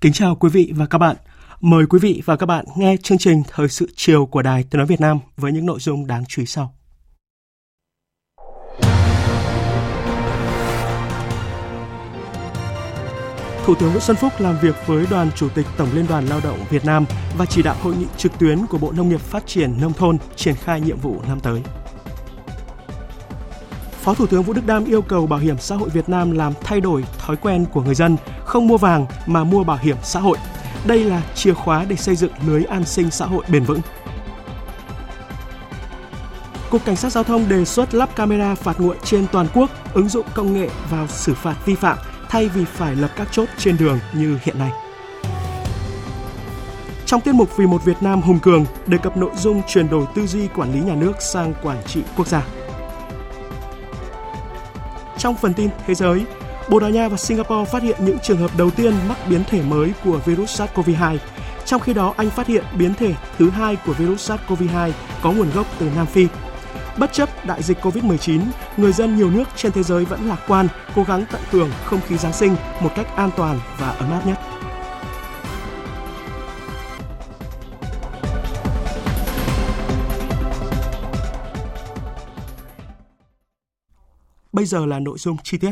Kính chào quý vị và các bạn. Mời quý vị và các bạn nghe chương trình Thời sự chiều của Đài Tiếng Nói Việt Nam với những nội dung đáng chú ý sau. Thủ tướng Nguyễn Xuân Phúc làm việc với đoàn Chủ tịch Tổng Liên đoàn Lao động Việt Nam và chỉ đạo hội nghị trực tuyến của Bộ Nông nghiệp Phát triển Nông thôn triển khai nhiệm vụ năm tới. Phó Thủ tướng Vũ Đức Đam yêu cầu Bảo hiểm xã hội Việt Nam làm thay đổi thói quen của người dân, không mua vàng mà mua bảo hiểm xã hội. Đây là chìa khóa để xây dựng lưới an sinh xã hội bền vững. Cục Cảnh sát Giao thông đề xuất lắp camera phạt nguội trên toàn quốc, ứng dụng công nghệ vào xử phạt vi phạm thay vì phải lập các chốt trên đường như hiện nay. Trong tiết mục Vì một Việt Nam hùng cường, đề cập nội dung chuyển đổi tư duy quản lý nhà nước sang quản trị quốc gia. Trong phần tin thế giới, Bồ Đào Nha và Singapore phát hiện những trường hợp đầu tiên mắc biến thể mới của virus SARS-CoV-2. Trong khi đó, Anh phát hiện biến thể thứ hai của virus SARS-CoV-2 có nguồn gốc từ Nam Phi. Bất chấp đại dịch COVID-19, người dân nhiều nước trên thế giới vẫn lạc quan, cố gắng tận hưởng không khí Giáng sinh một cách an toàn và ấm áp nhất. Bây giờ là nội dung chi tiết.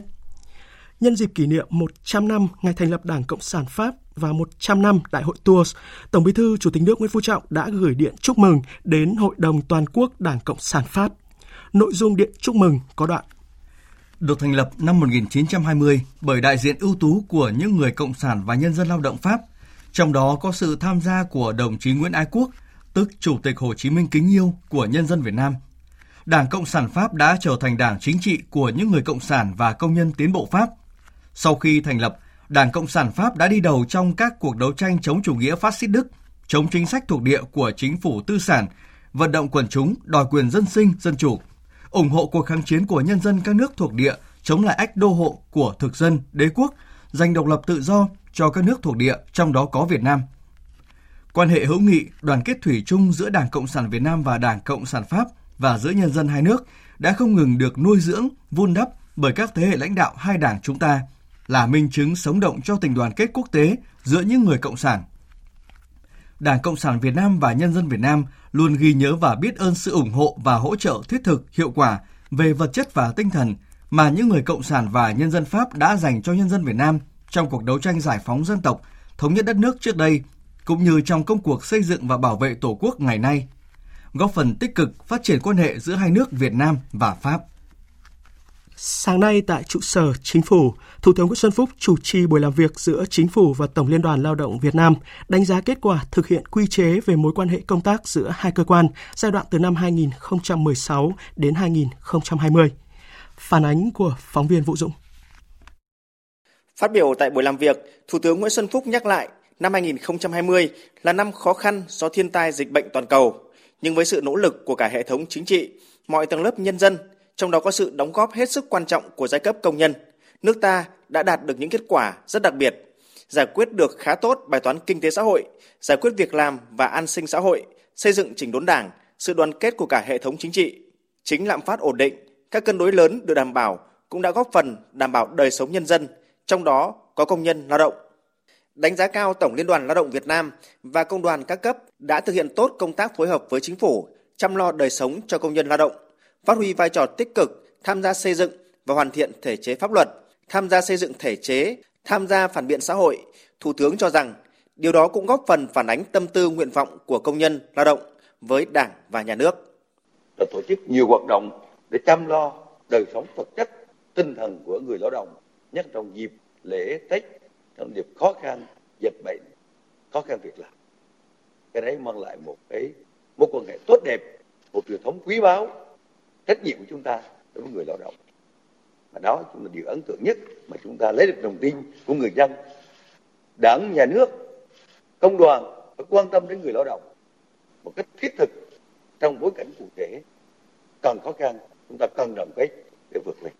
Nhân dịp kỷ niệm 100 năm ngày thành lập Đảng Cộng sản Pháp và 100 năm Đại hội Tours, Tổng Bí thư Chủ tịch nước Nguyễn Phú Trọng đã gửi điện chúc mừng đến Hội đồng Toàn quốc Đảng Cộng sản Pháp. Nội dung điện chúc mừng có đoạn. Được thành lập năm 1920 bởi đại diện ưu tú của những người cộng sản và nhân dân lao động Pháp, trong đó có sự tham gia của đồng chí Nguyễn Ái Quốc, tức Chủ tịch Hồ Chí Minh kính yêu của nhân dân Việt Nam – Đảng Cộng sản Pháp đã trở thành đảng chính trị của những người cộng sản và công nhân tiến bộ Pháp. Sau khi thành lập, Đảng Cộng sản Pháp đã đi đầu trong các cuộc đấu tranh chống chủ nghĩa phát xít Đức, chống chính sách thuộc địa của chính phủ tư sản, vận động quần chúng đòi quyền dân sinh, dân chủ, ủng hộ cuộc kháng chiến của nhân dân các nước thuộc địa chống lại ách đô hộ của thực dân, đế quốc, giành độc lập tự do cho các nước thuộc địa, trong đó có Việt Nam. Quan hệ hữu nghị, đoàn kết thủy chung giữa Đảng Cộng sản Việt Nam và Đảng Cộng sản Pháp – và giữa nhân dân hai nước đã không ngừng được nuôi dưỡng, vun đắp bởi các thế hệ lãnh đạo hai đảng chúng ta, là minh chứng sống động cho tình đoàn kết quốc tế giữa những người cộng sản. Đảng Cộng sản Việt Nam và nhân dân Việt Nam luôn ghi nhớ và biết ơn sự ủng hộ và hỗ trợ thiết thực, hiệu quả về vật chất và tinh thần mà những người cộng sản và nhân dân Pháp đã dành cho nhân dân Việt Nam trong cuộc đấu tranh giải phóng dân tộc, thống nhất đất nước trước đây, cũng như trong công cuộc xây dựng và bảo vệ Tổ quốc ngày nay góp phần tích cực phát triển quan hệ giữa hai nước Việt Nam và Pháp. Sáng nay tại trụ sở Chính phủ, Thủ tướng Nguyễn Xuân Phúc chủ trì buổi làm việc giữa Chính phủ và Tổng Liên đoàn Lao động Việt Nam đánh giá kết quả thực hiện quy chế về mối quan hệ công tác giữa hai cơ quan giai đoạn từ năm 2016 đến 2020. Phản ánh của phóng viên Vũ Dũng. Phát biểu tại buổi làm việc, Thủ tướng Nguyễn Xuân Phúc nhắc lại năm 2020 là năm khó khăn do thiên tai dịch bệnh toàn cầu nhưng với sự nỗ lực của cả hệ thống chính trị, mọi tầng lớp nhân dân, trong đó có sự đóng góp hết sức quan trọng của giai cấp công nhân, nước ta đã đạt được những kết quả rất đặc biệt, giải quyết được khá tốt bài toán kinh tế xã hội, giải quyết việc làm và an sinh xã hội, xây dựng chỉnh đốn đảng, sự đoàn kết của cả hệ thống chính trị. Chính lạm phát ổn định, các cân đối lớn được đảm bảo cũng đã góp phần đảm bảo đời sống nhân dân, trong đó có công nhân lao động đánh giá cao Tổng Liên đoàn Lao động Việt Nam và công đoàn các cấp đã thực hiện tốt công tác phối hợp với chính phủ, chăm lo đời sống cho công nhân lao động, phát huy vai trò tích cực tham gia xây dựng và hoàn thiện thể chế pháp luật, tham gia xây dựng thể chế, tham gia phản biện xã hội. Thủ tướng cho rằng điều đó cũng góp phần phản ánh tâm tư nguyện vọng của công nhân lao động với Đảng và nhà nước. Đã tổ chức nhiều hoạt động để chăm lo đời sống vật chất, tinh thần của người lao động, nhất trong dịp lễ Tết, trong dịp khó khăn, dịch bệnh, khó khăn việc làm. Cái đấy mang lại một cái mối quan hệ tốt đẹp, một truyền thống quý báu, trách nhiệm của chúng ta đối với người lao động. Và đó cũng là điều ấn tượng nhất mà chúng ta lấy được đồng tin của người dân. Đảng, nhà nước, công đoàn phải quan tâm đến người lao động một cách thiết thực trong bối cảnh cụ thể cần khó khăn chúng ta cần đoàn kết để vượt lên.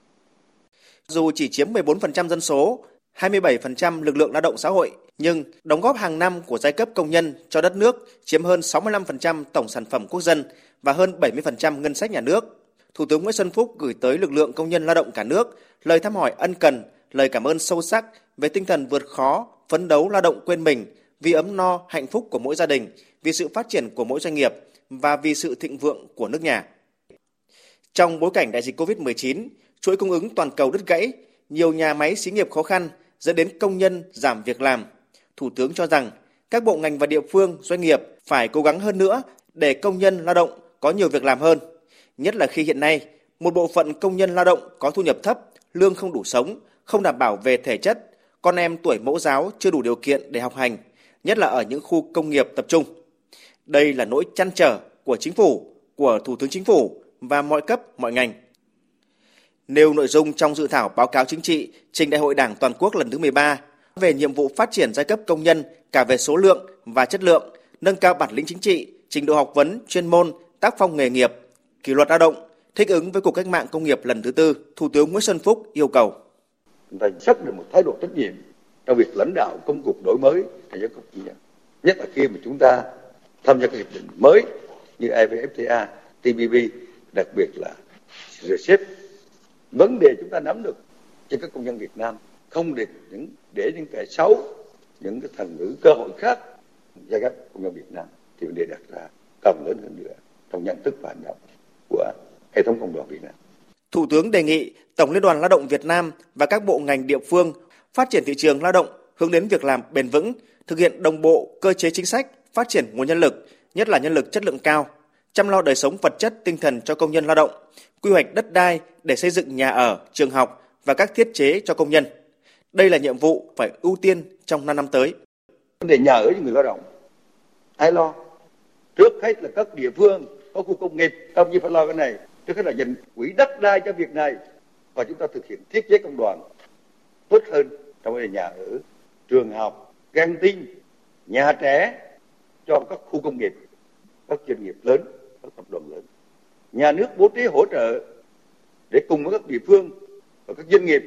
Dù chỉ chiếm 14% dân số, 27% lực lượng lao động xã hội, nhưng đóng góp hàng năm của giai cấp công nhân cho đất nước chiếm hơn 65% tổng sản phẩm quốc dân và hơn 70% ngân sách nhà nước. Thủ tướng Nguyễn Xuân Phúc gửi tới lực lượng công nhân lao động cả nước lời thăm hỏi ân cần, lời cảm ơn sâu sắc về tinh thần vượt khó, phấn đấu lao động quên mình vì ấm no, hạnh phúc của mỗi gia đình, vì sự phát triển của mỗi doanh nghiệp và vì sự thịnh vượng của nước nhà. Trong bối cảnh đại dịch COVID-19, chuỗi cung ứng toàn cầu đứt gãy, nhiều nhà máy xí nghiệp khó khăn dẫn đến công nhân giảm việc làm. Thủ tướng cho rằng các bộ ngành và địa phương, doanh nghiệp phải cố gắng hơn nữa để công nhân lao động có nhiều việc làm hơn. Nhất là khi hiện nay, một bộ phận công nhân lao động có thu nhập thấp, lương không đủ sống, không đảm bảo về thể chất, con em tuổi mẫu giáo chưa đủ điều kiện để học hành, nhất là ở những khu công nghiệp tập trung. Đây là nỗi chăn trở của chính phủ, của Thủ tướng Chính phủ và mọi cấp, mọi ngành. Nêu nội dung trong dự thảo báo cáo chính trị trình Đại hội Đảng toàn quốc lần thứ 13 về nhiệm vụ phát triển giai cấp công nhân cả về số lượng và chất lượng, nâng cao bản lĩnh chính trị, trình độ học vấn, chuyên môn, tác phong nghề nghiệp, kỷ luật lao động, thích ứng với cuộc cách mạng công nghiệp lần thứ tư, Thủ tướng Nguyễn Xuân Phúc yêu cầu. Chúng ta xác định một thái độ trách nhiệm trong việc lãnh đạo công cuộc đổi mới tại dân cục nhân nhất là khi mà chúng ta tham gia các hiệp định mới như evfta tpp đặc biệt là rcep vấn đề chúng ta nắm được cho các công dân việt nam không để những để những kẻ xấu những cái thành ngữ cơ hội khác cho các công dân việt nam thì vấn đề đặt ra cần lớn hơn nữa trong nhận thức và hành động của hệ thống công đoàn việt nam. Thủ tướng đề nghị Tổng Liên đoàn Lao động Việt Nam và các bộ ngành địa phương phát triển thị trường lao động hướng đến việc làm bền vững, thực hiện đồng bộ cơ chế chính sách, phát triển nguồn nhân lực, nhất là nhân lực chất lượng cao, chăm lo đời sống vật chất tinh thần cho công nhân lao động, quy hoạch đất đai để xây dựng nhà ở, trường học và các thiết chế cho công nhân. Đây là nhiệm vụ phải ưu tiên trong 5 năm tới. Vấn đề nhà ở cho người lao động, ai lo? Trước hết là các địa phương có khu công nghiệp, công như phải lo cái này. Trước hết là dành quỹ đất đai cho việc này và chúng ta thực hiện thiết chế công đoàn tốt hơn trong vấn đề nhà ở, trường học, căng tin, nhà trẻ cho các khu công nghiệp, các doanh nghiệp lớn, các tập đoàn lớn. Nhà nước bố trí hỗ trợ để cùng với các địa phương và các doanh nghiệp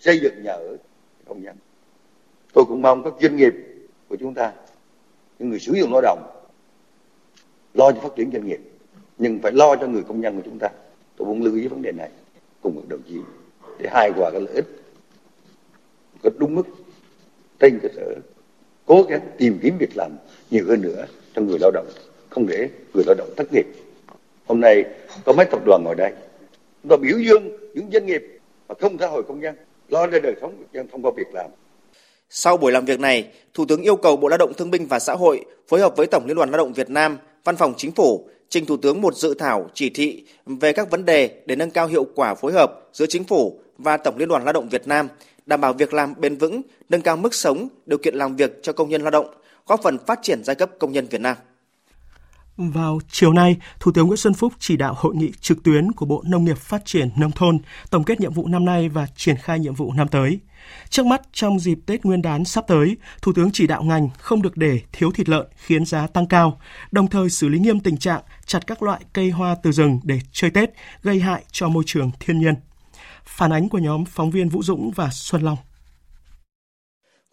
xây dựng nhà ở công nhân. Tôi cũng mong các doanh nghiệp của chúng ta, những người sử dụng lao động, lo cho phát triển doanh nghiệp, nhưng phải lo cho người công nhân của chúng ta. Tôi muốn lưu ý vấn đề này cùng các đồng chí để hài hòa cái lợi ích có đúng mức trên cơ sở cố gắng tìm kiếm việc làm nhiều hơn nữa cho người lao động không để người lao động thất nghiệp hôm nay có mấy tập đoàn ngồi đây chúng ta biểu dương những doanh nghiệp mà không xã hội công nhân lo cho đời sống dân thông qua việc làm sau buổi làm việc này, Thủ tướng yêu cầu Bộ Lao động Thương binh và Xã hội phối hợp với Tổng Liên đoàn Lao động Việt Nam, Văn phòng Chính phủ trình Thủ tướng một dự thảo chỉ thị về các vấn đề để nâng cao hiệu quả phối hợp giữa Chính phủ và Tổng Liên đoàn Lao động Việt Nam, đảm bảo việc làm bền vững, nâng cao mức sống, điều kiện làm việc cho công nhân lao động, góp phần phát triển giai cấp công nhân Việt Nam. Vào chiều nay, Thủ tướng Nguyễn Xuân Phúc chỉ đạo hội nghị trực tuyến của Bộ Nông nghiệp Phát triển Nông thôn, tổng kết nhiệm vụ năm nay và triển khai nhiệm vụ năm tới. Trước mắt, trong dịp Tết Nguyên đán sắp tới, Thủ tướng chỉ đạo ngành không được để thiếu thịt lợn khiến giá tăng cao, đồng thời xử lý nghiêm tình trạng chặt các loại cây hoa từ rừng để chơi Tết, gây hại cho môi trường thiên nhiên. Phản ánh của nhóm phóng viên Vũ Dũng và Xuân Long.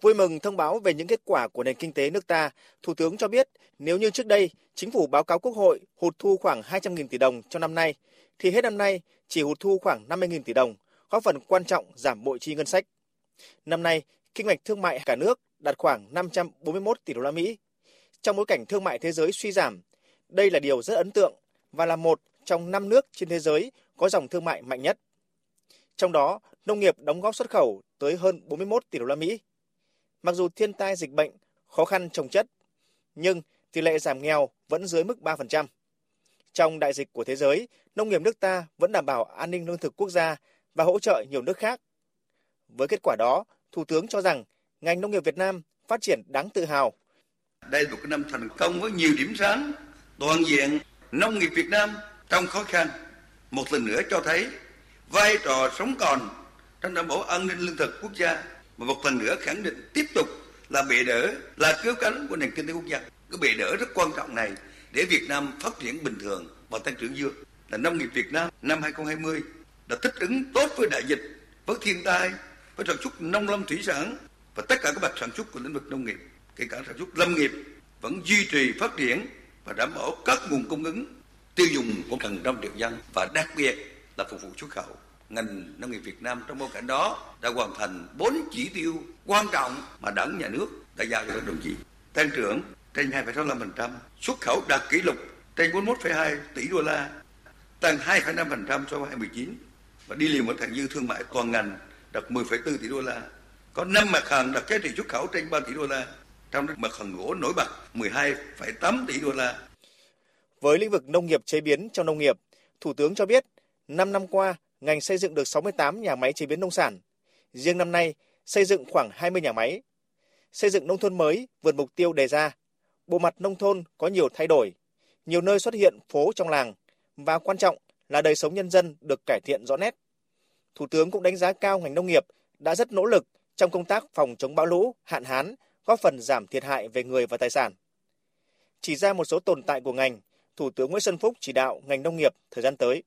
Vui mừng thông báo về những kết quả của nền kinh tế nước ta, Thủ tướng cho biết nếu như trước đây chính phủ báo cáo Quốc hội hụt thu khoảng 200.000 tỷ đồng cho năm nay, thì hết năm nay chỉ hụt thu khoảng 50.000 tỷ đồng, góp phần quan trọng giảm bội chi ngân sách. Năm nay, kinh ngạch thương mại cả nước đạt khoảng 541 tỷ đô la Mỹ. Trong bối cảnh thương mại thế giới suy giảm, đây là điều rất ấn tượng và là một trong năm nước trên thế giới có dòng thương mại mạnh nhất. Trong đó, nông nghiệp đóng góp xuất khẩu tới hơn 41 tỷ đô la Mỹ. Mặc dù thiên tai dịch bệnh, khó khăn trồng chất, nhưng tỷ lệ giảm nghèo vẫn dưới mức 3%. Trong đại dịch của thế giới, nông nghiệp nước ta vẫn đảm bảo an ninh lương thực quốc gia và hỗ trợ nhiều nước khác. Với kết quả đó, Thủ tướng cho rằng ngành nông nghiệp Việt Nam phát triển đáng tự hào. Đây là một năm thành công với nhiều điểm sáng, toàn diện nông nghiệp Việt Nam trong khó khăn. Một lần nữa cho thấy vai trò sống còn trong đảm bảo an ninh lương thực quốc gia mà một lần nữa khẳng định tiếp tục là bệ đỡ, là cứu cánh của nền kinh tế quốc gia. Cái bệ đỡ rất quan trọng này để Việt Nam phát triển bình thường và tăng trưởng dương là nông nghiệp Việt Nam năm 2020 đã thích ứng tốt với đại dịch, với thiên tai, với sản xuất nông lâm thủy sản và tất cả các mặt sản xuất của lĩnh vực nông nghiệp, kể cả sản xuất lâm nghiệp vẫn duy trì phát triển và đảm bảo các nguồn cung ứng tiêu dùng của gần trăm triệu dân và đặc biệt là phục vụ xuất khẩu. Ngành nông nghiệp Việt Nam trong bối cảnh đó đã hoàn thành bốn chỉ tiêu quan trọng mà đảng nhà nước đã giao cho các đồng chí. Tăng trưởng trên 2,65%, xuất khẩu đạt kỷ lục trên 41,2 tỷ đô la, tăng 2,5% so với 2019 và đi liền với thặng dư thương mại toàn ngành đạt 10,4 tỷ đô la. Có 5 mặt hàng đạt giá trị xuất khẩu trên 3 tỷ đô la, trong đó mặt hàng gỗ nổi bật 12,8 tỷ đô la. Với lĩnh vực nông nghiệp chế biến trong nông nghiệp, Thủ tướng cho biết 5 năm qua, ngành xây dựng được 68 nhà máy chế biến nông sản. Riêng năm nay, xây dựng khoảng 20 nhà máy. Xây dựng nông thôn mới vượt mục tiêu đề ra. Bộ mặt nông thôn có nhiều thay đổi. Nhiều nơi xuất hiện phố trong làng. Và quan trọng là đời sống nhân dân được cải thiện rõ nét. Thủ tướng cũng đánh giá cao ngành nông nghiệp đã rất nỗ lực trong công tác phòng chống bão lũ, hạn hán, góp phần giảm thiệt hại về người và tài sản. Chỉ ra một số tồn tại của ngành, Thủ tướng Nguyễn Xuân Phúc chỉ đạo ngành nông nghiệp thời gian tới.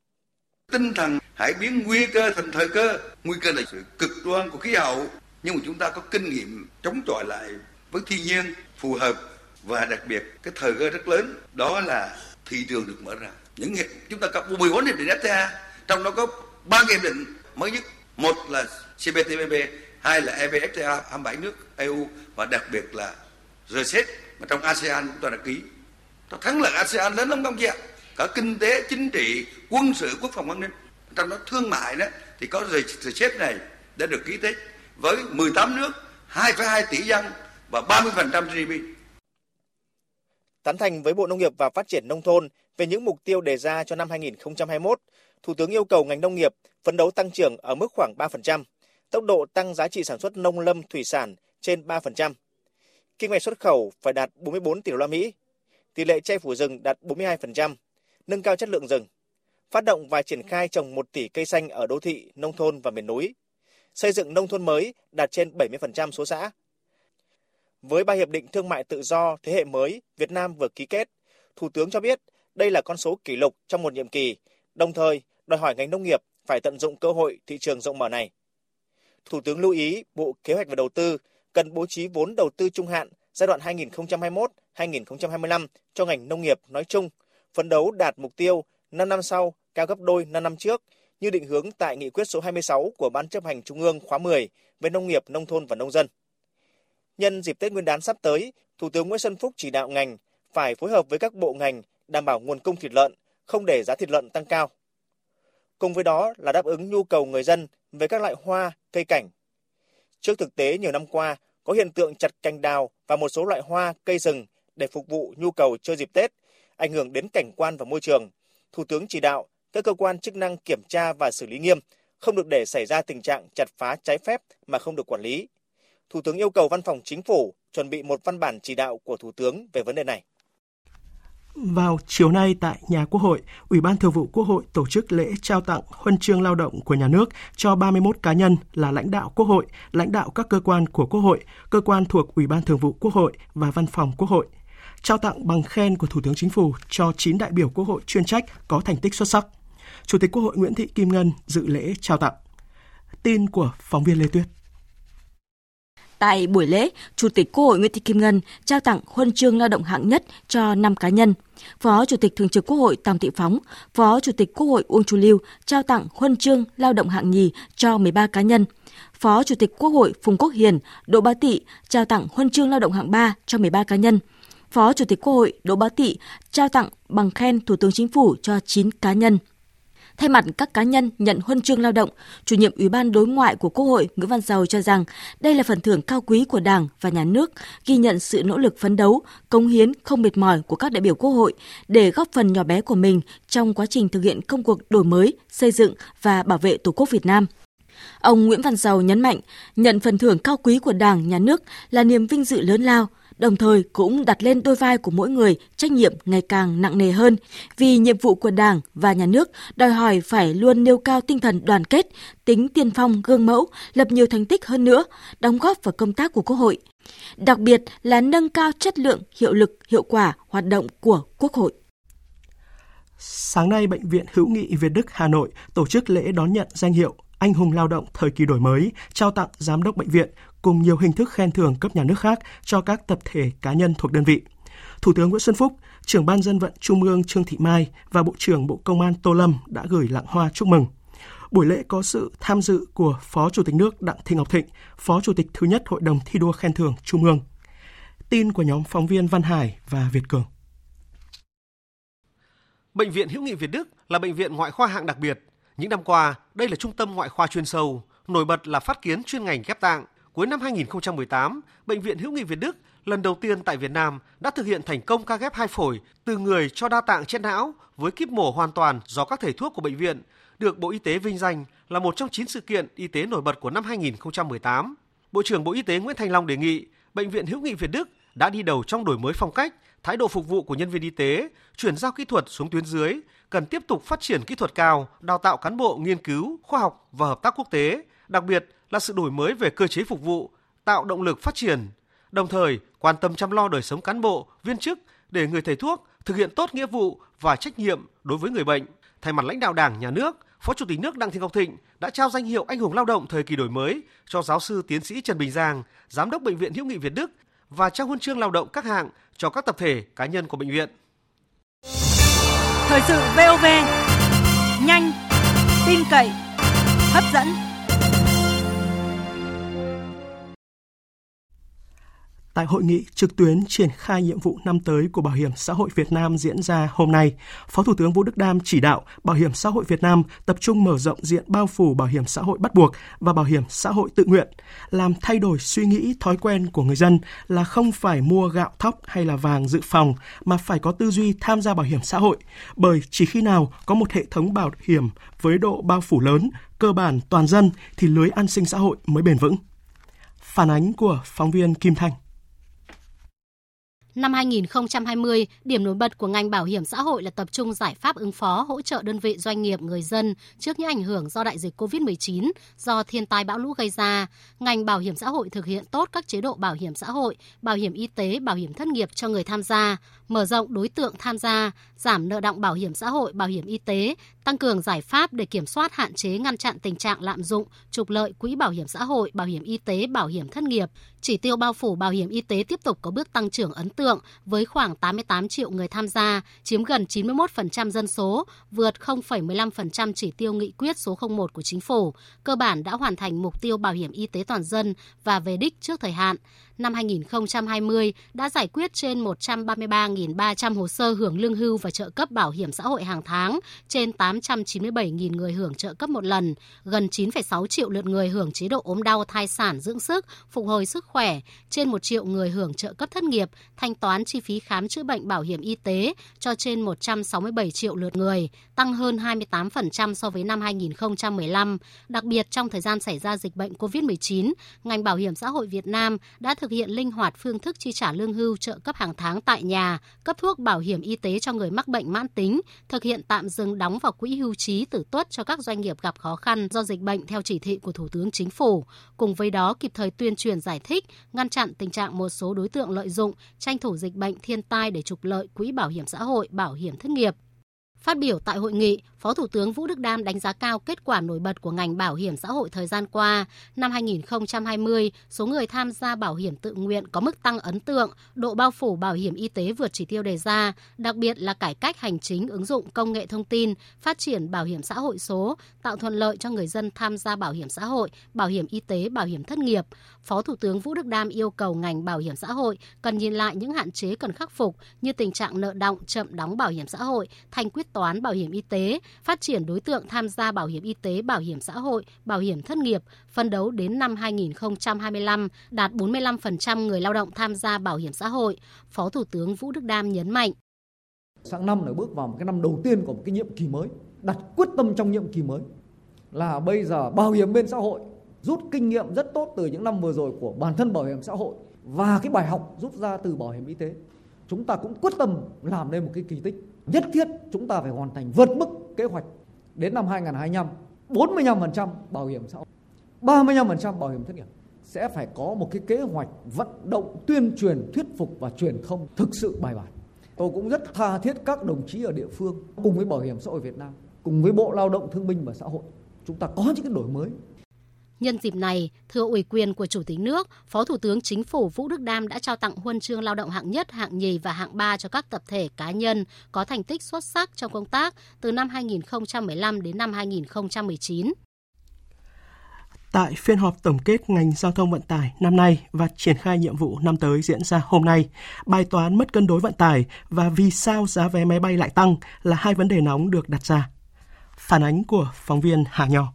Tinh thần hãy biến nguy cơ thành thời cơ. Nguy cơ là sự cực đoan của khí hậu, nhưng mà chúng ta có kinh nghiệm chống chọi lại với thiên nhiên phù hợp và đặc biệt cái thời cơ rất lớn đó là thị trường được mở ra. Những hiệp chúng ta có 14 hiệp định FTA, trong đó có ba hiệp định mới nhất. Một là CPTPP, hai là EVFTA 27 nước EU và đặc biệt là RCEP mà trong ASEAN chúng ta đã ký nó thắng lợi ASEAN lớn lắm không chị ạ cả kinh tế chính trị quân sự quốc phòng an ninh trong đó thương mại đó thì có RCEP này đã được ký kết với 18 nước 2,2 tỷ dân và 30% GDP. Tán thành với Bộ Nông nghiệp và Phát triển Nông thôn về những mục tiêu đề ra cho năm 2021, Thủ tướng yêu cầu ngành nông nghiệp phấn đấu tăng trưởng ở mức khoảng 3%, tốc độ tăng giá trị sản xuất nông lâm thủy sản trên 3%. Kinh ngạch xuất khẩu phải đạt 44 tỷ đô la Mỹ, tỷ lệ che phủ rừng đạt 42%, nâng cao chất lượng rừng, phát động và triển khai trồng 1 tỷ cây xanh ở đô thị, nông thôn và miền núi, xây dựng nông thôn mới đạt trên 70% số xã. Với ba hiệp định thương mại tự do thế hệ mới Việt Nam vừa ký kết, Thủ tướng cho biết đây là con số kỷ lục trong một nhiệm kỳ, đồng thời đòi hỏi ngành nông nghiệp phải tận dụng cơ hội thị trường rộng mở này. Thủ tướng lưu ý Bộ Kế hoạch và Đầu tư cần bố trí vốn đầu tư trung hạn giai đoạn 2021-2025 cho ngành nông nghiệp nói chung, phấn đấu đạt mục tiêu 5 năm sau cao gấp đôi 5 năm trước như định hướng tại nghị quyết số 26 của Ban chấp hành Trung ương khóa 10 về nông nghiệp, nông thôn và nông dân. Nhân dịp Tết Nguyên đán sắp tới, Thủ tướng Nguyễn Xuân Phúc chỉ đạo ngành phải phối hợp với các bộ ngành đảm bảo nguồn cung thịt lợn, không để giá thịt lợn tăng cao. Cùng với đó là đáp ứng nhu cầu người dân về các loại hoa, cây cảnh. Trước thực tế nhiều năm qua, có hiện tượng chặt cành đào và một số loại hoa, cây rừng để phục vụ nhu cầu chơi dịp Tết, ảnh hưởng đến cảnh quan và môi trường. Thủ tướng chỉ đạo các cơ quan chức năng kiểm tra và xử lý nghiêm, không được để xảy ra tình trạng chặt phá trái phép mà không được quản lý. Thủ tướng yêu cầu Văn phòng Chính phủ chuẩn bị một văn bản chỉ đạo của Thủ tướng về vấn đề này. Vào chiều nay tại nhà Quốc hội, Ủy ban Thường vụ Quốc hội tổ chức lễ trao tặng huân chương lao động của nhà nước cho 31 cá nhân là lãnh đạo Quốc hội, lãnh đạo các cơ quan của Quốc hội, cơ quan thuộc Ủy ban Thường vụ Quốc hội và Văn phòng Quốc hội. Trao tặng bằng khen của Thủ tướng Chính phủ cho 9 đại biểu Quốc hội chuyên trách có thành tích xuất sắc. Chủ tịch Quốc hội Nguyễn Thị Kim Ngân dự lễ trao tặng. Tin của phóng viên Lê Tuyết. Tại buổi lễ, Chủ tịch Quốc hội Nguyễn Thị Kim Ngân trao tặng huân chương lao động hạng nhất cho 5 cá nhân. Phó Chủ tịch Thường trực Quốc hội Tòng Thị Phóng, Phó Chủ tịch Quốc hội Uông Chu Lưu trao tặng huân chương lao động hạng nhì cho 13 cá nhân. Phó Chủ tịch Quốc hội Phùng Quốc Hiền, Đỗ Bá Tị trao tặng huân chương lao động hạng 3 cho 13 cá nhân. Phó Chủ tịch Quốc hội Đỗ Bá Tị trao tặng bằng khen Thủ tướng Chính phủ cho 9 cá nhân. Thay mặt các cá nhân nhận huân chương lao động, chủ nhiệm Ủy ban Đối ngoại của Quốc hội Nguyễn Văn Giàu cho rằng đây là phần thưởng cao quý của Đảng và Nhà nước, ghi nhận sự nỗ lực phấn đấu, cống hiến không mệt mỏi của các đại biểu Quốc hội để góp phần nhỏ bé của mình trong quá trình thực hiện công cuộc đổi mới, xây dựng và bảo vệ Tổ quốc Việt Nam. Ông Nguyễn Văn Giàu nhấn mạnh, nhận phần thưởng cao quý của Đảng, Nhà nước là niềm vinh dự lớn lao, đồng thời cũng đặt lên đôi vai của mỗi người trách nhiệm ngày càng nặng nề hơn vì nhiệm vụ của Đảng và nhà nước đòi hỏi phải luôn nêu cao tinh thần đoàn kết, tính tiên phong gương mẫu, lập nhiều thành tích hơn nữa, đóng góp vào công tác của Quốc hội. Đặc biệt là nâng cao chất lượng, hiệu lực, hiệu quả hoạt động của Quốc hội. Sáng nay, Bệnh viện Hữu nghị Việt Đức Hà Nội tổ chức lễ đón nhận danh hiệu anh hùng lao động thời kỳ đổi mới, trao tặng giám đốc bệnh viện cùng nhiều hình thức khen thưởng cấp nhà nước khác cho các tập thể cá nhân thuộc đơn vị. Thủ tướng Nguyễn Xuân Phúc, trưởng ban dân vận Trung ương Trương Thị Mai và Bộ trưởng Bộ Công an Tô Lâm đã gửi lãng hoa chúc mừng. Buổi lễ có sự tham dự của Phó Chủ tịch nước Đặng Thị Ngọc Thịnh, Phó Chủ tịch thứ nhất Hội đồng thi đua khen thưởng Trung ương. Tin của nhóm phóng viên Văn Hải và Việt Cường. Bệnh viện Hữu nghị Việt Đức là bệnh viện ngoại khoa hạng đặc biệt. Những năm qua, đây là trung tâm ngoại khoa chuyên sâu, nổi bật là phát kiến chuyên ngành ghép tạng, Cuối năm 2018, Bệnh viện Hữu nghị Việt Đức lần đầu tiên tại Việt Nam đã thực hiện thành công ca ghép hai phổi từ người cho đa tạng chết não với kíp mổ hoàn toàn do các thầy thuốc của bệnh viện, được Bộ Y tế vinh danh là một trong 9 sự kiện y tế nổi bật của năm 2018. Bộ trưởng Bộ Y tế Nguyễn Thành Long đề nghị Bệnh viện Hữu nghị Việt Đức đã đi đầu trong đổi mới phong cách, thái độ phục vụ của nhân viên y tế, chuyển giao kỹ thuật xuống tuyến dưới, cần tiếp tục phát triển kỹ thuật cao, đào tạo cán bộ nghiên cứu, khoa học và hợp tác quốc tế, đặc biệt là sự đổi mới về cơ chế phục vụ, tạo động lực phát triển, đồng thời quan tâm chăm lo đời sống cán bộ, viên chức để người thầy thuốc thực hiện tốt nghĩa vụ và trách nhiệm đối với người bệnh. Thay mặt lãnh đạo Đảng, Nhà nước, Phó Chủ tịch nước Đặng Thị Ngọc Thịnh đã trao danh hiệu anh hùng lao động thời kỳ đổi mới cho giáo sư tiến sĩ Trần Bình Giang, giám đốc bệnh viện hữu nghị Việt Đức và trao huân chương lao động các hạng cho các tập thể cá nhân của bệnh viện. Thời sự VOV nhanh, tin cậy, hấp dẫn. Tại hội nghị trực tuyến triển khai nhiệm vụ năm tới của Bảo hiểm xã hội Việt Nam diễn ra hôm nay, Phó Thủ tướng Vũ Đức Đam chỉ đạo Bảo hiểm xã hội Việt Nam tập trung mở rộng diện bao phủ bảo hiểm xã hội bắt buộc và bảo hiểm xã hội tự nguyện, làm thay đổi suy nghĩ thói quen của người dân là không phải mua gạo thóc hay là vàng dự phòng mà phải có tư duy tham gia bảo hiểm xã hội, bởi chỉ khi nào có một hệ thống bảo hiểm với độ bao phủ lớn, cơ bản toàn dân thì lưới an sinh xã hội mới bền vững. Phản ánh của phóng viên Kim Thanh Năm 2020, điểm nổi bật của ngành bảo hiểm xã hội là tập trung giải pháp ứng phó hỗ trợ đơn vị doanh nghiệp người dân trước những ảnh hưởng do đại dịch COVID-19 do thiên tai bão lũ gây ra. Ngành bảo hiểm xã hội thực hiện tốt các chế độ bảo hiểm xã hội, bảo hiểm y tế, bảo hiểm thất nghiệp cho người tham gia, mở rộng đối tượng tham gia, giảm nợ động bảo hiểm xã hội, bảo hiểm y tế, tăng cường giải pháp để kiểm soát hạn chế ngăn chặn tình trạng lạm dụng, trục lợi quỹ bảo hiểm xã hội, bảo hiểm y tế, bảo hiểm thất nghiệp. Chỉ tiêu bao phủ bảo hiểm y tế tiếp tục có bước tăng trưởng ấn tượng với khoảng 88 triệu người tham gia, chiếm gần 91% dân số, vượt 0,15% chỉ tiêu nghị quyết số 01 của chính phủ, cơ bản đã hoàn thành mục tiêu bảo hiểm y tế toàn dân và về đích trước thời hạn năm 2020 đã giải quyết trên 133.300 hồ sơ hưởng lương hưu và trợ cấp bảo hiểm xã hội hàng tháng, trên 897.000 người hưởng trợ cấp một lần, gần 9,6 triệu lượt người hưởng chế độ ốm đau thai sản dưỡng sức, phục hồi sức khỏe, trên 1 triệu người hưởng trợ cấp thất nghiệp, thanh toán chi phí khám chữa bệnh bảo hiểm y tế cho trên 167 triệu lượt người, tăng hơn 28% so với năm 2015. Đặc biệt trong thời gian xảy ra dịch bệnh COVID-19, ngành bảo hiểm xã hội Việt Nam đã thực thực hiện linh hoạt phương thức chi trả lương hưu trợ cấp hàng tháng tại nhà, cấp thuốc bảo hiểm y tế cho người mắc bệnh mãn tính, thực hiện tạm dừng đóng vào quỹ hưu trí tử tuất cho các doanh nghiệp gặp khó khăn do dịch bệnh theo chỉ thị của Thủ tướng Chính phủ. Cùng với đó kịp thời tuyên truyền giải thích, ngăn chặn tình trạng một số đối tượng lợi dụng, tranh thủ dịch bệnh thiên tai để trục lợi quỹ bảo hiểm xã hội, bảo hiểm thất nghiệp. Phát biểu tại hội nghị, Phó Thủ tướng Vũ Đức Đam đánh giá cao kết quả nổi bật của ngành bảo hiểm xã hội thời gian qua. Năm 2020, số người tham gia bảo hiểm tự nguyện có mức tăng ấn tượng, độ bao phủ bảo hiểm y tế vượt chỉ tiêu đề ra, đặc biệt là cải cách hành chính ứng dụng công nghệ thông tin, phát triển bảo hiểm xã hội số, tạo thuận lợi cho người dân tham gia bảo hiểm xã hội, bảo hiểm y tế, bảo hiểm thất nghiệp. Phó Thủ tướng Vũ Đức Đam yêu cầu ngành bảo hiểm xã hội cần nhìn lại những hạn chế cần khắc phục như tình trạng nợ động chậm đóng bảo hiểm xã hội, thanh quyết toán bảo hiểm y tế, phát triển đối tượng tham gia bảo hiểm y tế, bảo hiểm xã hội, bảo hiểm thất nghiệp, phân đấu đến năm 2025 đạt 45% người lao động tham gia bảo hiểm xã hội. Phó Thủ tướng Vũ Đức Đam nhấn mạnh. "Sáng năm là bước vào một cái năm đầu tiên của một cái nhiệm kỳ mới, đặt quyết tâm trong nhiệm kỳ mới là bây giờ bảo hiểm bên xã hội rút kinh nghiệm rất tốt từ những năm vừa rồi của bản thân bảo hiểm xã hội và cái bài học rút ra từ bảo hiểm y tế chúng ta cũng quyết tâm làm nên một cái kỳ tích nhất thiết chúng ta phải hoàn thành vượt mức kế hoạch đến năm 2025 45% bảo hiểm xã hội 35% bảo hiểm thất nghiệp sẽ phải có một cái kế hoạch vận động, tuyên truyền, thuyết phục và truyền thông thực sự bài bản. Tôi cũng rất tha thiết các đồng chí ở địa phương cùng với bảo hiểm xã hội Việt Nam, cùng với Bộ Lao động Thương binh và Xã hội, chúng ta có những cái đổi mới. Nhân dịp này, thưa ủy quyền của Chủ tịch nước, Phó Thủ tướng Chính phủ Vũ Đức Đam đã trao tặng huân chương lao động hạng nhất, hạng nhì và hạng ba cho các tập thể cá nhân có thành tích xuất sắc trong công tác từ năm 2015 đến năm 2019. Tại phiên họp tổng kết ngành giao thông vận tải năm nay và triển khai nhiệm vụ năm tới diễn ra hôm nay, bài toán mất cân đối vận tải và vì sao giá vé máy bay lại tăng là hai vấn đề nóng được đặt ra. Phản ánh của phóng viên Hà Nho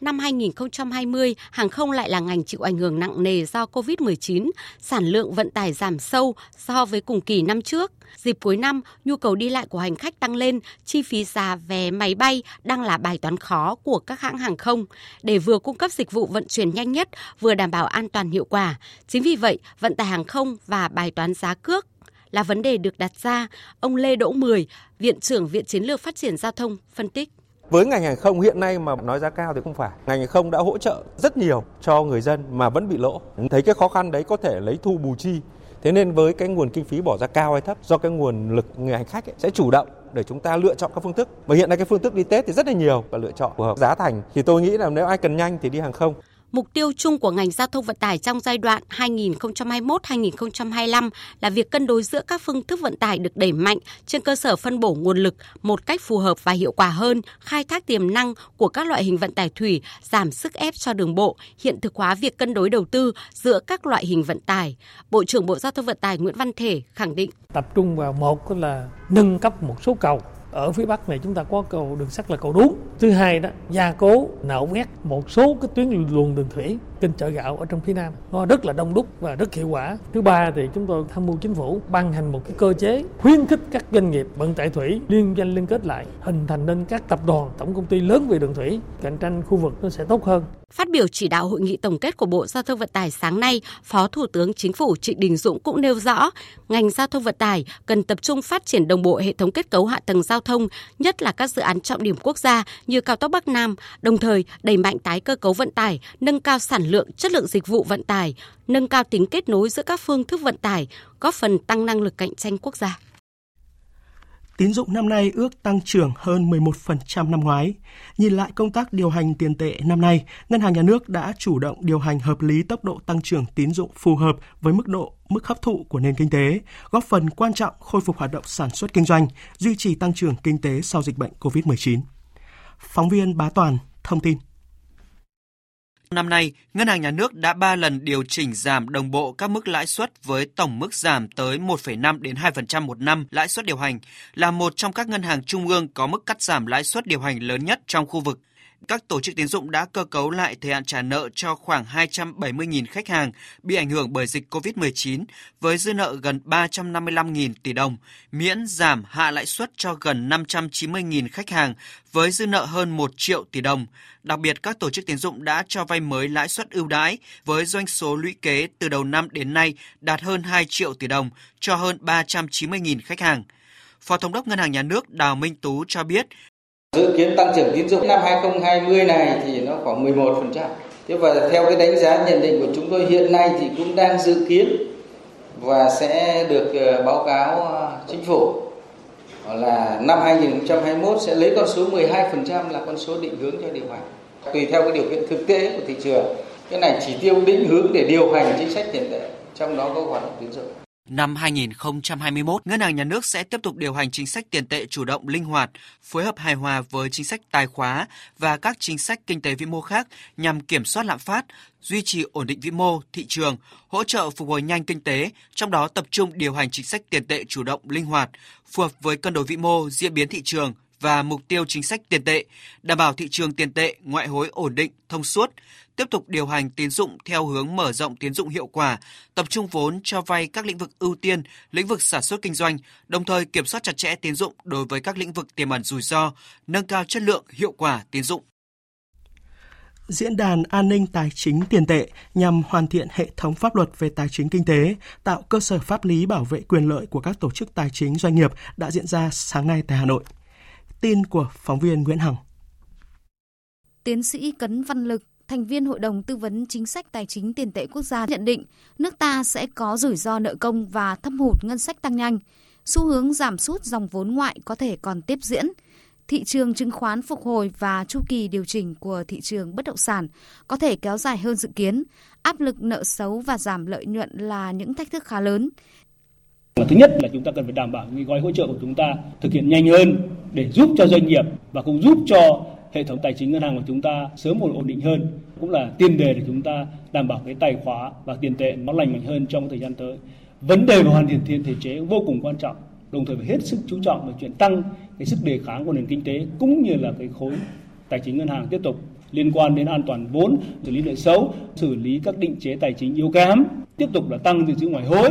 năm 2020, hàng không lại là ngành chịu ảnh hưởng nặng nề do COVID-19, sản lượng vận tải giảm sâu so với cùng kỳ năm trước. Dịp cuối năm, nhu cầu đi lại của hành khách tăng lên, chi phí giá vé máy bay đang là bài toán khó của các hãng hàng không để vừa cung cấp dịch vụ vận chuyển nhanh nhất, vừa đảm bảo an toàn hiệu quả. Chính vì vậy, vận tải hàng không và bài toán giá cước là vấn đề được đặt ra, ông Lê Đỗ Mười, Viện trưởng Viện Chiến lược Phát triển Giao thông, phân tích. Với ngành hàng không hiện nay mà nói giá cao thì không phải. Ngành hàng không đã hỗ trợ rất nhiều cho người dân mà vẫn bị lỗ. Thấy cái khó khăn đấy có thể lấy thu bù chi. Thế nên với cái nguồn kinh phí bỏ ra cao hay thấp do cái nguồn lực người hành khách ấy, sẽ chủ động để chúng ta lựa chọn các phương thức. Và hiện nay cái phương thức đi Tết thì rất là nhiều và lựa chọn phù hợp giá thành. Thì tôi nghĩ là nếu ai cần nhanh thì đi hàng không. Mục tiêu chung của ngành giao thông vận tải trong giai đoạn 2021-2025 là việc cân đối giữa các phương thức vận tải được đẩy mạnh trên cơ sở phân bổ nguồn lực một cách phù hợp và hiệu quả hơn, khai thác tiềm năng của các loại hình vận tải thủy, giảm sức ép cho đường bộ, hiện thực hóa việc cân đối đầu tư giữa các loại hình vận tải. Bộ trưởng Bộ Giao thông Vận tải Nguyễn Văn Thể khẳng định tập trung vào một là nâng cấp một số cầu ở phía bắc này chúng ta có cầu đường sắt là cầu đuống thứ hai đó, gia cố, nạo vét một số cái tuyến luồng đường thủy kênh chợ gạo ở trong phía nam. Nó rất là đông đúc và rất hiệu quả. Thứ ba thì chúng tôi tham mưu chính phủ ban hành một cái cơ chế khuyến khích các doanh nghiệp vận tải thủy liên doanh liên kết lại hình thành nên các tập đoàn tổng công ty lớn về đường thủy cạnh tranh khu vực nó sẽ tốt hơn. Phát biểu chỉ đạo hội nghị tổng kết của Bộ Giao thông Vận tải sáng nay, Phó Thủ tướng Chính phủ Trịnh Đình Dũng cũng nêu rõ, ngành giao thông vận tải cần tập trung phát triển đồng bộ hệ thống kết cấu hạ tầng giao thông, nhất là các dự án trọng điểm quốc gia như cao tốc Bắc Nam, đồng thời đẩy mạnh tái cơ cấu vận tải, nâng cao sản lượng, chất lượng dịch vụ vận tải, nâng cao tính kết nối giữa các phương thức vận tải, góp phần tăng năng lực cạnh tranh quốc gia. Tín dụng năm nay ước tăng trưởng hơn 11% năm ngoái. Nhìn lại công tác điều hành tiền tệ năm nay, Ngân hàng Nhà nước đã chủ động điều hành hợp lý tốc độ tăng trưởng tín dụng phù hợp với mức độ mức hấp thụ của nền kinh tế, góp phần quan trọng khôi phục hoạt động sản xuất kinh doanh, duy trì tăng trưởng kinh tế sau dịch bệnh COVID-19. Phóng viên Bá Toàn thông tin. Năm nay, Ngân hàng Nhà nước đã 3 lần điều chỉnh giảm đồng bộ các mức lãi suất với tổng mức giảm tới 1,5 đến 2% một năm lãi suất điều hành, là một trong các ngân hàng trung ương có mức cắt giảm lãi suất điều hành lớn nhất trong khu vực các tổ chức tín dụng đã cơ cấu lại thời hạn trả nợ cho khoảng 270.000 khách hàng bị ảnh hưởng bởi dịch COVID-19 với dư nợ gần 355.000 tỷ đồng, miễn giảm hạ lãi suất cho gần 590.000 khách hàng với dư nợ hơn 1 triệu tỷ đồng. Đặc biệt, các tổ chức tín dụng đã cho vay mới lãi suất ưu đãi với doanh số lũy kế từ đầu năm đến nay đạt hơn 2 triệu tỷ đồng cho hơn 390.000 khách hàng. Phó Thống đốc Ngân hàng Nhà nước Đào Minh Tú cho biết, Dự kiến tăng trưởng tín dụng năm 2020 này thì nó khoảng 11%. Thế và theo cái đánh giá nhận định của chúng tôi hiện nay thì cũng đang dự kiến và sẽ được ờ, báo cáo ờ, chính phủ là năm 2021 sẽ lấy con số 12% là con số định hướng cho điều hành. Tùy theo cái điều kiện thực tế của thị trường. Cái này chỉ tiêu định hướng để điều hành chính sách tiền tệ, trong đó có hoạt động tín dụng. Năm 2021, Ngân hàng Nhà nước sẽ tiếp tục điều hành chính sách tiền tệ chủ động linh hoạt, phối hợp hài hòa với chính sách tài khóa và các chính sách kinh tế vĩ mô khác nhằm kiểm soát lạm phát, duy trì ổn định vĩ mô, thị trường, hỗ trợ phục hồi nhanh kinh tế, trong đó tập trung điều hành chính sách tiền tệ chủ động linh hoạt, phù hợp với cân đối vĩ mô, diễn biến thị trường, và mục tiêu chính sách tiền tệ, đảm bảo thị trường tiền tệ, ngoại hối ổn định, thông suốt, tiếp tục điều hành tín dụng theo hướng mở rộng tín dụng hiệu quả, tập trung vốn cho vay các lĩnh vực ưu tiên, lĩnh vực sản xuất kinh doanh, đồng thời kiểm soát chặt chẽ tín dụng đối với các lĩnh vực tiềm ẩn rủi ro, nâng cao chất lượng, hiệu quả tín dụng. Diễn đàn an ninh tài chính tiền tệ nhằm hoàn thiện hệ thống pháp luật về tài chính kinh tế, tạo cơ sở pháp lý bảo vệ quyền lợi của các tổ chức tài chính doanh nghiệp đã diễn ra sáng nay tại Hà Nội. Tin của phóng viên Nguyễn Hằng. Tiến sĩ Cấn Văn Lực, thành viên Hội đồng Tư vấn Chính sách Tài chính Tiền tệ Quốc gia nhận định nước ta sẽ có rủi ro nợ công và thâm hụt ngân sách tăng nhanh. Xu hướng giảm sút dòng vốn ngoại có thể còn tiếp diễn. Thị trường chứng khoán phục hồi và chu kỳ điều chỉnh của thị trường bất động sản có thể kéo dài hơn dự kiến. Áp lực nợ xấu và giảm lợi nhuận là những thách thức khá lớn. Thứ nhất là chúng ta cần phải đảm bảo cái gói hỗ trợ của chúng ta thực hiện nhanh hơn để giúp cho doanh nghiệp và cũng giúp cho hệ thống tài chính ngân hàng của chúng ta sớm ổn định hơn cũng là tiền đề để chúng ta đảm bảo cái tài khóa và tiền tệ nó lành mạnh hơn trong thời gian tới. Vấn đề về hoàn thiện thiên thể chế vô cùng quan trọng đồng thời phải hết sức chú trọng về chuyện tăng cái sức đề kháng của nền kinh tế cũng như là cái khối tài chính ngân hàng tiếp tục liên quan đến an toàn vốn, xử lý nợ xấu, xử lý các định chế tài chính yếu kém, tiếp tục là tăng dự trữ ngoại hối,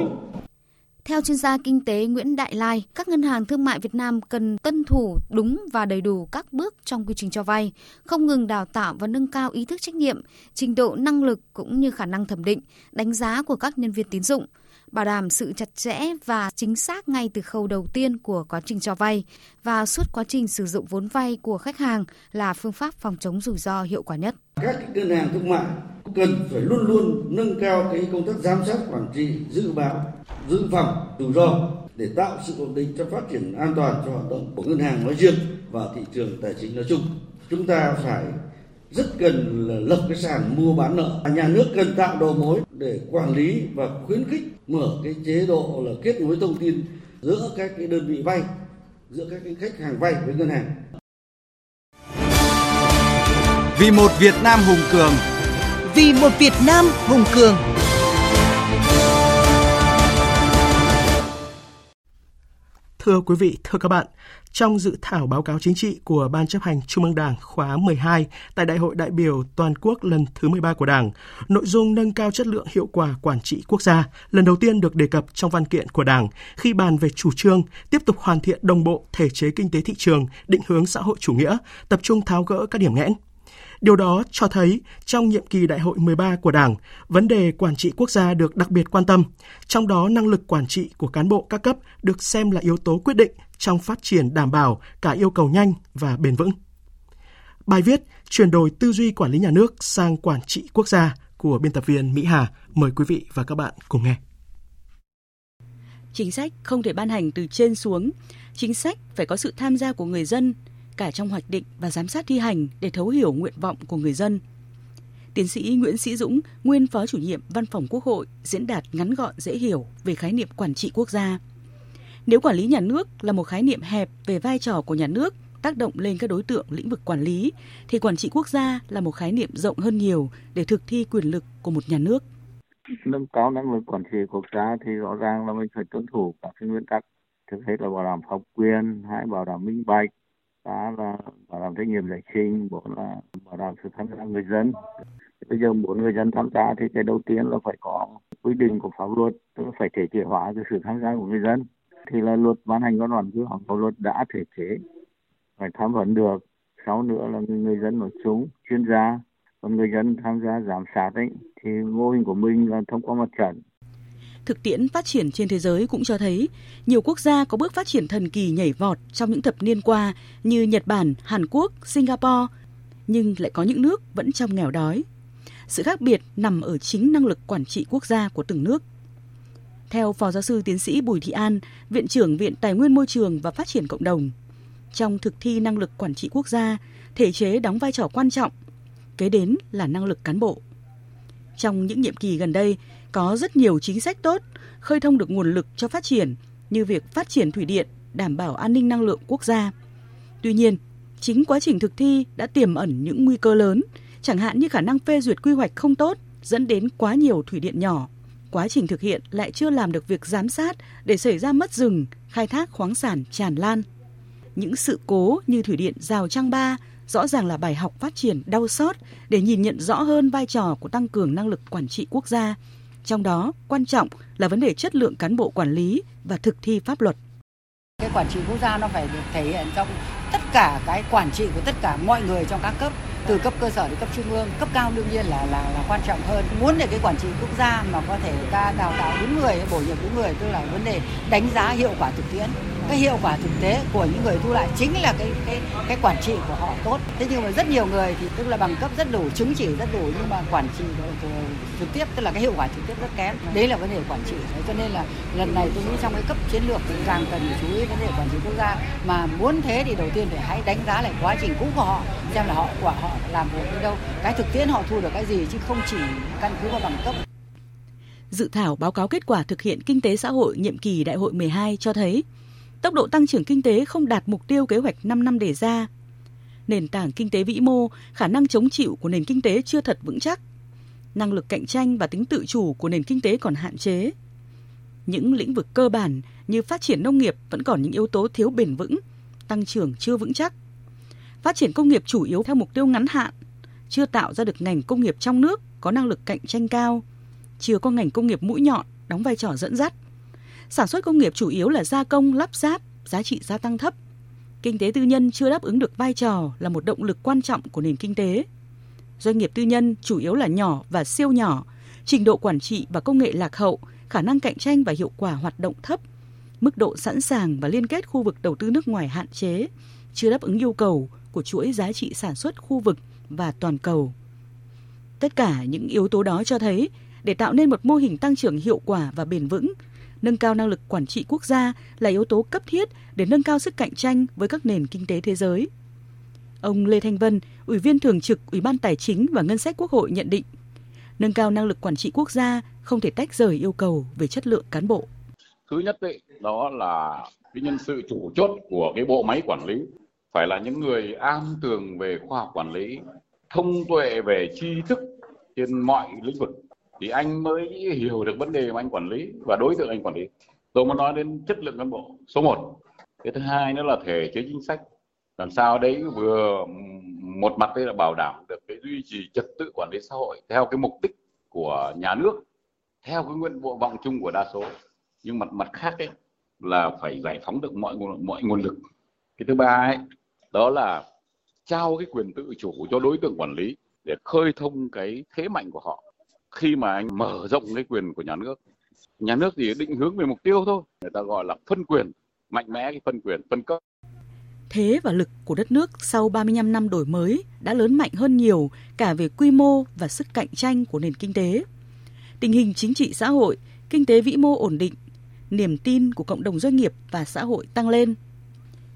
theo chuyên gia kinh tế Nguyễn Đại Lai, các ngân hàng thương mại Việt Nam cần tuân thủ đúng và đầy đủ các bước trong quy trình cho vay, không ngừng đào tạo và nâng cao ý thức trách nhiệm, trình độ năng lực cũng như khả năng thẩm định, đánh giá của các nhân viên tín dụng, bảo đảm sự chặt chẽ và chính xác ngay từ khâu đầu tiên của quá trình cho vay và suốt quá trình sử dụng vốn vay của khách hàng là phương pháp phòng chống rủi ro hiệu quả nhất. Các ngân hàng thương mại cần phải luôn luôn nâng cao cái công tác giám sát, quản trị, dự báo, dự phòng, rủi ro để tạo sự ổn định cho phát triển an toàn cho hoạt động của ngân hàng nói riêng và thị trường tài chính nói chung chúng ta phải rất cần là lập cái sàn mua bán nợ. Nhà nước cần tạo đầu mối để quản lý và khuyến khích mở cái chế độ là kết nối thông tin giữa các cái đơn vị vay giữa các cái khách hàng vay với ngân hàng. Vì một Việt Nam hùng cường. Vì một Việt Nam hùng cường. Thưa quý vị, thưa các bạn, trong dự thảo báo cáo chính trị của Ban chấp hành Trung ương Đảng khóa 12 tại Đại hội đại biểu toàn quốc lần thứ 13 của Đảng, nội dung nâng cao chất lượng hiệu quả quản trị quốc gia lần đầu tiên được đề cập trong văn kiện của Đảng khi bàn về chủ trương tiếp tục hoàn thiện đồng bộ thể chế kinh tế thị trường, định hướng xã hội chủ nghĩa, tập trung tháo gỡ các điểm nghẽn. Điều đó cho thấy trong nhiệm kỳ đại hội 13 của Đảng, vấn đề quản trị quốc gia được đặc biệt quan tâm, trong đó năng lực quản trị của cán bộ các cấp được xem là yếu tố quyết định trong phát triển đảm bảo cả yêu cầu nhanh và bền vững. Bài viết Chuyển đổi tư duy quản lý nhà nước sang quản trị quốc gia của biên tập viên Mỹ Hà. Mời quý vị và các bạn cùng nghe. Chính sách không thể ban hành từ trên xuống, chính sách phải có sự tham gia của người dân, cả trong hoạch định và giám sát thi hành để thấu hiểu nguyện vọng của người dân. Tiến sĩ Nguyễn Sĩ Dũng, nguyên phó chủ nhiệm Văn phòng Quốc hội, diễn đạt ngắn gọn dễ hiểu về khái niệm quản trị quốc gia. Nếu quản lý nhà nước là một khái niệm hẹp về vai trò của nhà nước tác động lên các đối tượng lĩnh vực quản lý, thì quản trị quốc gia là một khái niệm rộng hơn nhiều để thực thi quyền lực của một nhà nước. Nâng cao năng lực quản trị quốc gia thì rõ ràng là mình phải tuân thủ các nguyên tắc trước hết là bảo đảm pháp quyền, hai bảo đảm minh bạch, ba là bảo đảm trách nhiệm giải trình bốn là bảo đảm sự tham gia người dân bây giờ muốn người dân tham gia thì cái đầu tiên là phải có quy định của pháp luật tức là phải thể chế hóa cái sự tham gia của người dân thì là luật ban hành văn bản quy phạm pháp luật đã thể chế phải tham vấn được sau nữa là người dân nói chung chuyên gia còn người dân tham gia giám sát ấy thì mô hình của mình là thông qua mặt trận Thực tiễn phát triển trên thế giới cũng cho thấy nhiều quốc gia có bước phát triển thần kỳ nhảy vọt trong những thập niên qua như Nhật Bản, Hàn Quốc, Singapore, nhưng lại có những nước vẫn trong nghèo đói. Sự khác biệt nằm ở chính năng lực quản trị quốc gia của từng nước. Theo Phó Giáo sư Tiến sĩ Bùi Thị An, Viện trưởng Viện Tài nguyên Môi trường và Phát triển Cộng đồng, trong thực thi năng lực quản trị quốc gia, thể chế đóng vai trò quan trọng, kế đến là năng lực cán bộ. Trong những nhiệm kỳ gần đây, có rất nhiều chính sách tốt, khơi thông được nguồn lực cho phát triển như việc phát triển thủy điện, đảm bảo an ninh năng lượng quốc gia. Tuy nhiên, chính quá trình thực thi đã tiềm ẩn những nguy cơ lớn, chẳng hạn như khả năng phê duyệt quy hoạch không tốt dẫn đến quá nhiều thủy điện nhỏ. Quá trình thực hiện lại chưa làm được việc giám sát để xảy ra mất rừng, khai thác khoáng sản tràn lan. Những sự cố như thủy điện Rào Trang Ba rõ ràng là bài học phát triển đau xót để nhìn nhận rõ hơn vai trò của tăng cường năng lực quản trị quốc gia. Trong đó, quan trọng là vấn đề chất lượng cán bộ quản lý và thực thi pháp luật. Cái quản trị quốc gia nó phải được thể hiện trong cả cái quản trị của tất cả mọi người trong các cấp, từ cấp cơ sở đến cấp trung ương. Cấp cao đương nhiên là là là quan trọng hơn. Muốn để cái quản trị quốc gia mà có thể ta đào tạo đúng người, bổ nhiệm đúng người, tức là vấn đề đánh giá hiệu quả thực tiễn cái hiệu quả thực tế của những người thu lại chính là cái cái cái quản trị của họ tốt. Thế nhưng mà rất nhiều người thì tức là bằng cấp rất đủ chứng chỉ rất đủ nhưng mà quản trị ờ, trực tiếp tức là cái hiệu quả trực tiếp rất kém. Đấy là vấn đề quản trị. Đấy, cho nên là lần này tôi nghĩ trong cái cấp chiến lược thì càng cần chú ý vấn đề quản trị quốc gia. Mà muốn thế thì đầu tiên phải hãy đánh giá lại quá trình cũ của họ xem là họ của họ làm việc cái đâu. Cái thực tiễn họ thu được cái gì chứ không chỉ căn cứ vào bằng cấp. Dự thảo báo cáo kết quả thực hiện kinh tế xã hội nhiệm kỳ đại hội 12 cho thấy tốc độ tăng trưởng kinh tế không đạt mục tiêu kế hoạch 5 năm đề ra. Nền tảng kinh tế vĩ mô, khả năng chống chịu của nền kinh tế chưa thật vững chắc. Năng lực cạnh tranh và tính tự chủ của nền kinh tế còn hạn chế. Những lĩnh vực cơ bản như phát triển nông nghiệp vẫn còn những yếu tố thiếu bền vững, tăng trưởng chưa vững chắc. Phát triển công nghiệp chủ yếu theo mục tiêu ngắn hạn, chưa tạo ra được ngành công nghiệp trong nước có năng lực cạnh tranh cao, chưa có ngành công nghiệp mũi nhọn đóng vai trò dẫn dắt – Sản xuất công nghiệp chủ yếu là gia công, lắp ráp, giá trị gia tăng thấp. Kinh tế tư nhân chưa đáp ứng được vai trò là một động lực quan trọng của nền kinh tế. Doanh nghiệp tư nhân chủ yếu là nhỏ và siêu nhỏ, trình độ quản trị và công nghệ lạc hậu, khả năng cạnh tranh và hiệu quả hoạt động thấp, mức độ sẵn sàng và liên kết khu vực đầu tư nước ngoài hạn chế, chưa đáp ứng yêu cầu của chuỗi giá trị sản xuất khu vực và toàn cầu. Tất cả những yếu tố đó cho thấy, để tạo nên một mô hình tăng trưởng hiệu quả và bền vững, nâng cao năng lực quản trị quốc gia là yếu tố cấp thiết để nâng cao sức cạnh tranh với các nền kinh tế thế giới. Ông Lê Thanh Vân, Ủy viên Thường trực Ủy ban Tài chính và Ngân sách Quốc hội nhận định, nâng cao năng lực quản trị quốc gia không thể tách rời yêu cầu về chất lượng cán bộ. Thứ nhất ấy, đó là cái nhân sự chủ chốt của cái bộ máy quản lý phải là những người am tường về khoa học quản lý, thông tuệ về tri thức trên mọi lĩnh vực thì anh mới hiểu được vấn đề mà anh quản lý và đối tượng anh quản lý. Tôi muốn nói đến chất lượng cán bộ, số 1 cái thứ hai nữa là thể chế chính sách. Làm sao đấy vừa một mặt đây là bảo đảm được cái duy trì trật tự quản lý xã hội theo cái mục đích của nhà nước, theo cái nguyện vọng chung của đa số. Nhưng mặt mặt khác ấy là phải giải phóng được mọi nguồn mọi nguồn lực. Cái thứ ba ấy, đó là trao cái quyền tự chủ cho đối tượng quản lý để khơi thông cái thế mạnh của họ khi mà anh mở rộng cái quyền của nhà nước nhà nước thì định hướng về mục tiêu thôi người ta gọi là phân quyền mạnh mẽ cái phân quyền phân cấp thế và lực của đất nước sau 35 năm đổi mới đã lớn mạnh hơn nhiều cả về quy mô và sức cạnh tranh của nền kinh tế. Tình hình chính trị xã hội, kinh tế vĩ mô ổn định, niềm tin của cộng đồng doanh nghiệp và xã hội tăng lên.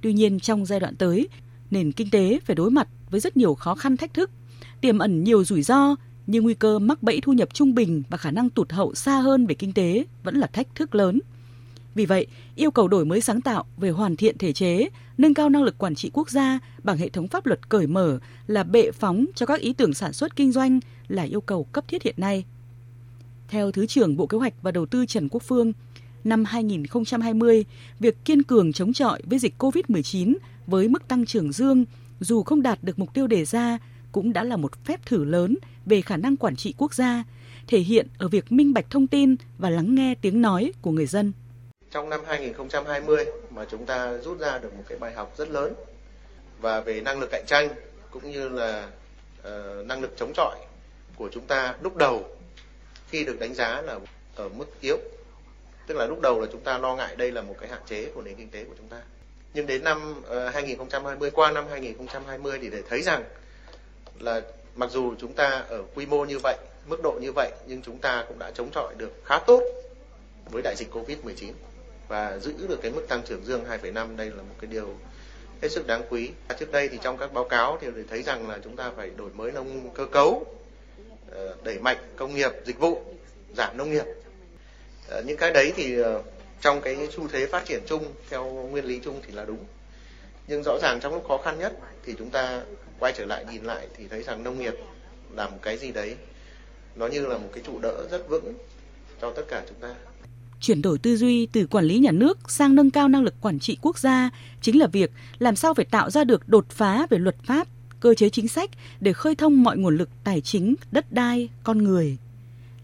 Tuy nhiên trong giai đoạn tới, nền kinh tế phải đối mặt với rất nhiều khó khăn thách thức, tiềm ẩn nhiều rủi ro như nguy cơ mắc bẫy thu nhập trung bình và khả năng tụt hậu xa hơn về kinh tế vẫn là thách thức lớn. Vì vậy, yêu cầu đổi mới sáng tạo về hoàn thiện thể chế, nâng cao năng lực quản trị quốc gia bằng hệ thống pháp luật cởi mở là bệ phóng cho các ý tưởng sản xuất kinh doanh là yêu cầu cấp thiết hiện nay. Theo Thứ trưởng Bộ Kế hoạch và Đầu tư Trần Quốc Phương, năm 2020, việc kiên cường chống chọi với dịch COVID-19 với mức tăng trưởng dương dù không đạt được mục tiêu đề ra cũng đã là một phép thử lớn về khả năng quản trị quốc gia, thể hiện ở việc minh bạch thông tin và lắng nghe tiếng nói của người dân. Trong năm 2020 mà chúng ta rút ra được một cái bài học rất lớn và về năng lực cạnh tranh cũng như là uh, năng lực chống chọi của chúng ta lúc đầu khi được đánh giá là ở mức yếu tức là lúc đầu là chúng ta lo ngại đây là một cái hạn chế của nền kinh tế của chúng ta nhưng đến năm ờ, uh, 2020 qua năm 2020 thì để thấy rằng là mặc dù chúng ta ở quy mô như vậy, mức độ như vậy nhưng chúng ta cũng đã chống chọi được khá tốt với đại dịch Covid-19 và giữ được cái mức tăng trưởng dương 2,5 đây là một cái điều hết sức đáng quý. Trước đây thì trong các báo cáo thì thấy rằng là chúng ta phải đổi mới nông cơ cấu, ờ, đẩy mạnh công nghiệp, dịch vụ, giảm nông nghiệp. Ờ, những cái đấy thì ờ, trong cái xu thế phát triển chung theo nguyên lý chung thì là đúng. Nhưng rõ ràng trong lúc khó khăn nhất thì chúng ta quay trở lại nhìn lại thì thấy rằng nông nghiệp là một cái gì đấy nó như là một cái trụ đỡ rất vững cho tất cả chúng ta. Chuyển đổi tư duy từ quản lý nhà nước sang nâng cao năng lực quản trị quốc gia chính là việc làm sao phải tạo ra được đột phá về luật pháp, cơ chế chính sách để khơi thông mọi nguồn lực tài chính, đất đai, con người.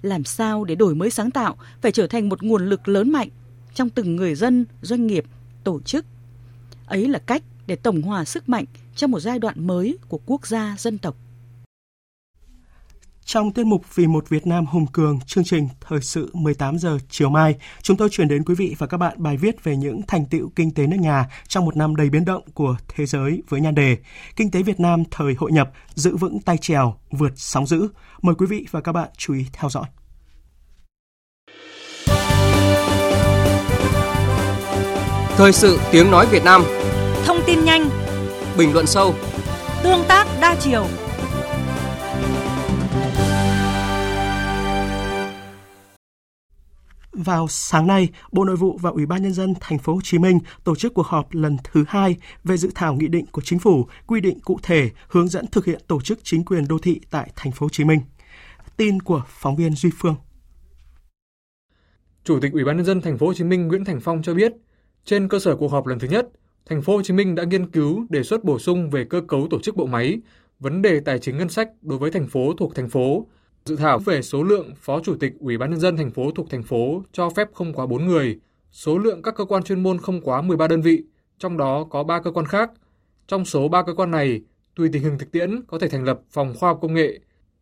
Làm sao để đổi mới sáng tạo phải trở thành một nguồn lực lớn mạnh trong từng người dân, doanh nghiệp, tổ chức. Ấy là cách để tổng hòa sức mạnh trong một giai đoạn mới của quốc gia dân tộc. Trong tiết mục Vì một Việt Nam hùng cường, chương trình Thời sự 18 giờ chiều mai, chúng tôi chuyển đến quý vị và các bạn bài viết về những thành tựu kinh tế nước nhà trong một năm đầy biến động của thế giới với nhan đề Kinh tế Việt Nam thời hội nhập, giữ vững tay trèo, vượt sóng dữ. Mời quý vị và các bạn chú ý theo dõi. Thời sự tiếng nói Việt Nam Thông tin nhanh Bình luận sâu Tương tác đa chiều Vào sáng nay, Bộ Nội vụ và Ủy ban nhân dân thành phố Hồ Chí Minh tổ chức cuộc họp lần thứ hai về dự thảo nghị định của chính phủ quy định cụ thể hướng dẫn thực hiện tổ chức chính quyền đô thị tại thành phố Hồ Chí Minh. Tin của phóng viên Duy Phương. Chủ tịch Ủy ban nhân dân thành phố Hồ Chí Minh Nguyễn Thành Phong cho biết, trên cơ sở cuộc họp lần thứ nhất, thành phố Hồ Chí Minh đã nghiên cứu đề xuất bổ sung về cơ cấu tổ chức bộ máy, vấn đề tài chính ngân sách đối với thành phố thuộc thành phố Dự thảo về số lượng Phó Chủ tịch Ủy ban nhân dân thành phố thuộc thành phố cho phép không quá 4 người, số lượng các cơ quan chuyên môn không quá 13 đơn vị, trong đó có 3 cơ quan khác. Trong số 3 cơ quan này, tùy tình hình thực tiễn có thể thành lập phòng khoa học công nghệ.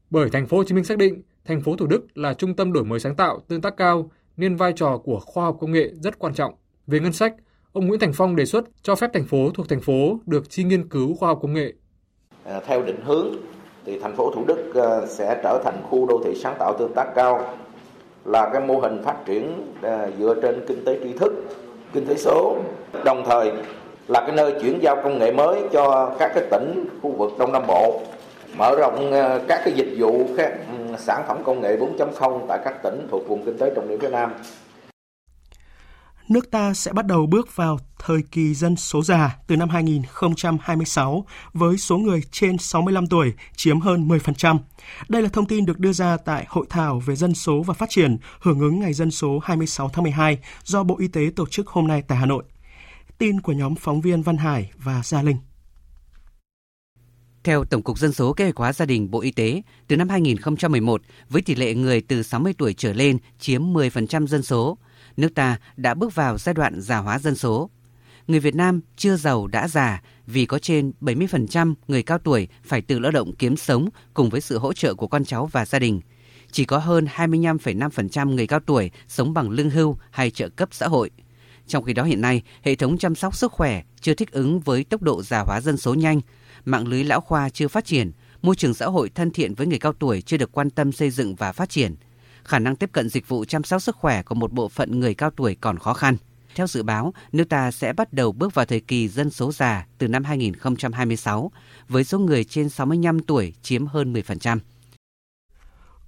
Bởi thành phố Hồ Chí Minh xác định thành phố Thủ Đức là trung tâm đổi mới sáng tạo, tương tác cao nên vai trò của khoa học công nghệ rất quan trọng. Về ngân sách, ông Nguyễn Thành Phong đề xuất cho phép thành phố thuộc thành phố được chi nghiên cứu khoa học công nghệ. À, theo định hướng thì thành phố Thủ Đức à, sẽ trở thành khu đô thị sáng tạo tương tác cao là cái mô hình phát triển à, dựa trên kinh tế tri thức, kinh tế số, đồng thời là cái nơi chuyển giao công nghệ mới cho các cái tỉnh khu vực Đông Nam Bộ, mở rộng à, các cái dịch vụ các ừ, sản phẩm công nghệ 4.0 tại các tỉnh thuộc vùng kinh tế trọng điểm phía Nam nước ta sẽ bắt đầu bước vào thời kỳ dân số già từ năm 2026 với số người trên 65 tuổi chiếm hơn 10%. Đây là thông tin được đưa ra tại Hội thảo về dân số và phát triển hưởng ứng Ngày Dân số 26 tháng 12 do Bộ Y tế tổ chức hôm nay tại Hà Nội. Tin của nhóm phóng viên Văn Hải và Gia Linh. Theo Tổng cục Dân số Kế hoạch hóa Gia đình Bộ Y tế, từ năm 2011, với tỷ lệ người từ 60 tuổi trở lên chiếm 10% dân số, nước ta đã bước vào giai đoạn già hóa dân số. Người Việt Nam chưa giàu đã già vì có trên 70% người cao tuổi phải tự lao động kiếm sống cùng với sự hỗ trợ của con cháu và gia đình. Chỉ có hơn 25,5% người cao tuổi sống bằng lương hưu hay trợ cấp xã hội. Trong khi đó hiện nay, hệ thống chăm sóc sức khỏe chưa thích ứng với tốc độ già hóa dân số nhanh, mạng lưới lão khoa chưa phát triển, môi trường xã hội thân thiện với người cao tuổi chưa được quan tâm xây dựng và phát triển – khả năng tiếp cận dịch vụ chăm sóc sức khỏe của một bộ phận người cao tuổi còn khó khăn. Theo dự báo, nước ta sẽ bắt đầu bước vào thời kỳ dân số già từ năm 2026, với số người trên 65 tuổi chiếm hơn 10%.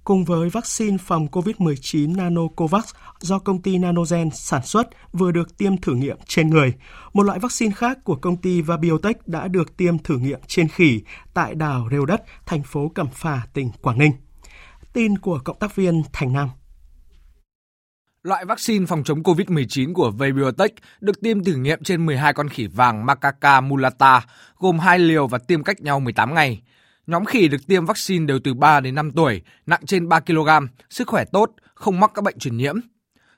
Cùng với vaccine phòng COVID-19 Nanocovax do công ty Nanogen sản xuất vừa được tiêm thử nghiệm trên người, một loại vaccine khác của công ty Vabiotech đã được tiêm thử nghiệm trên khỉ tại đảo Rêu Đất, thành phố Cẩm Phả, tỉnh Quảng Ninh. Tin của cộng tác viên Thành Nam. Loại vaccine phòng chống COVID-19 của Vabiotech được tiêm thử nghiệm trên 12 con khỉ vàng Macaca mulata, gồm hai liều và tiêm cách nhau 18 ngày. Nhóm khỉ được tiêm vaccine đều từ 3 đến 5 tuổi, nặng trên 3 kg, sức khỏe tốt, không mắc các bệnh truyền nhiễm.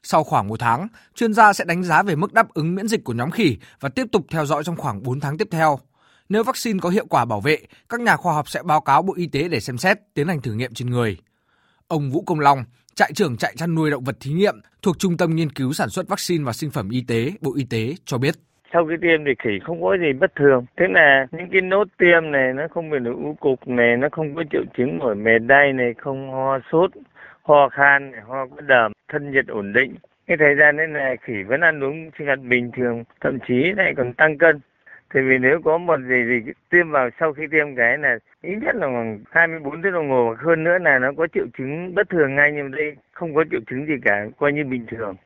Sau khoảng một tháng, chuyên gia sẽ đánh giá về mức đáp ứng miễn dịch của nhóm khỉ và tiếp tục theo dõi trong khoảng 4 tháng tiếp theo. Nếu vaccine có hiệu quả bảo vệ, các nhà khoa học sẽ báo cáo Bộ Y tế để xem xét tiến hành thử nghiệm trên người. Ông Vũ Công Long, trại trưởng trại chăn nuôi động vật thí nghiệm thuộc Trung tâm Nghiên cứu Sản xuất Vaccine và Sinh phẩm Y tế, Bộ Y tế cho biết. Sau khi tiêm thì khỉ không có gì bất thường. Thế là những cái nốt tiêm này nó không bị nổi u cục này, nó không có triệu chứng mỏi mệt đay này, không ho sốt, ho khan, này, ho có đờm, thân nhiệt ổn định. Cái thời gian đấy là khỉ vẫn ăn uống sinh hoạt bình thường, thậm chí lại còn tăng cân. Thì vì nếu có một gì thì tiêm vào sau khi tiêm cái là ít nhất là khoảng 24 tiếng đồng hồ hoặc hơn nữa là nó có triệu chứng bất thường ngay nhưng đây không có triệu chứng gì cả, coi như bình thường.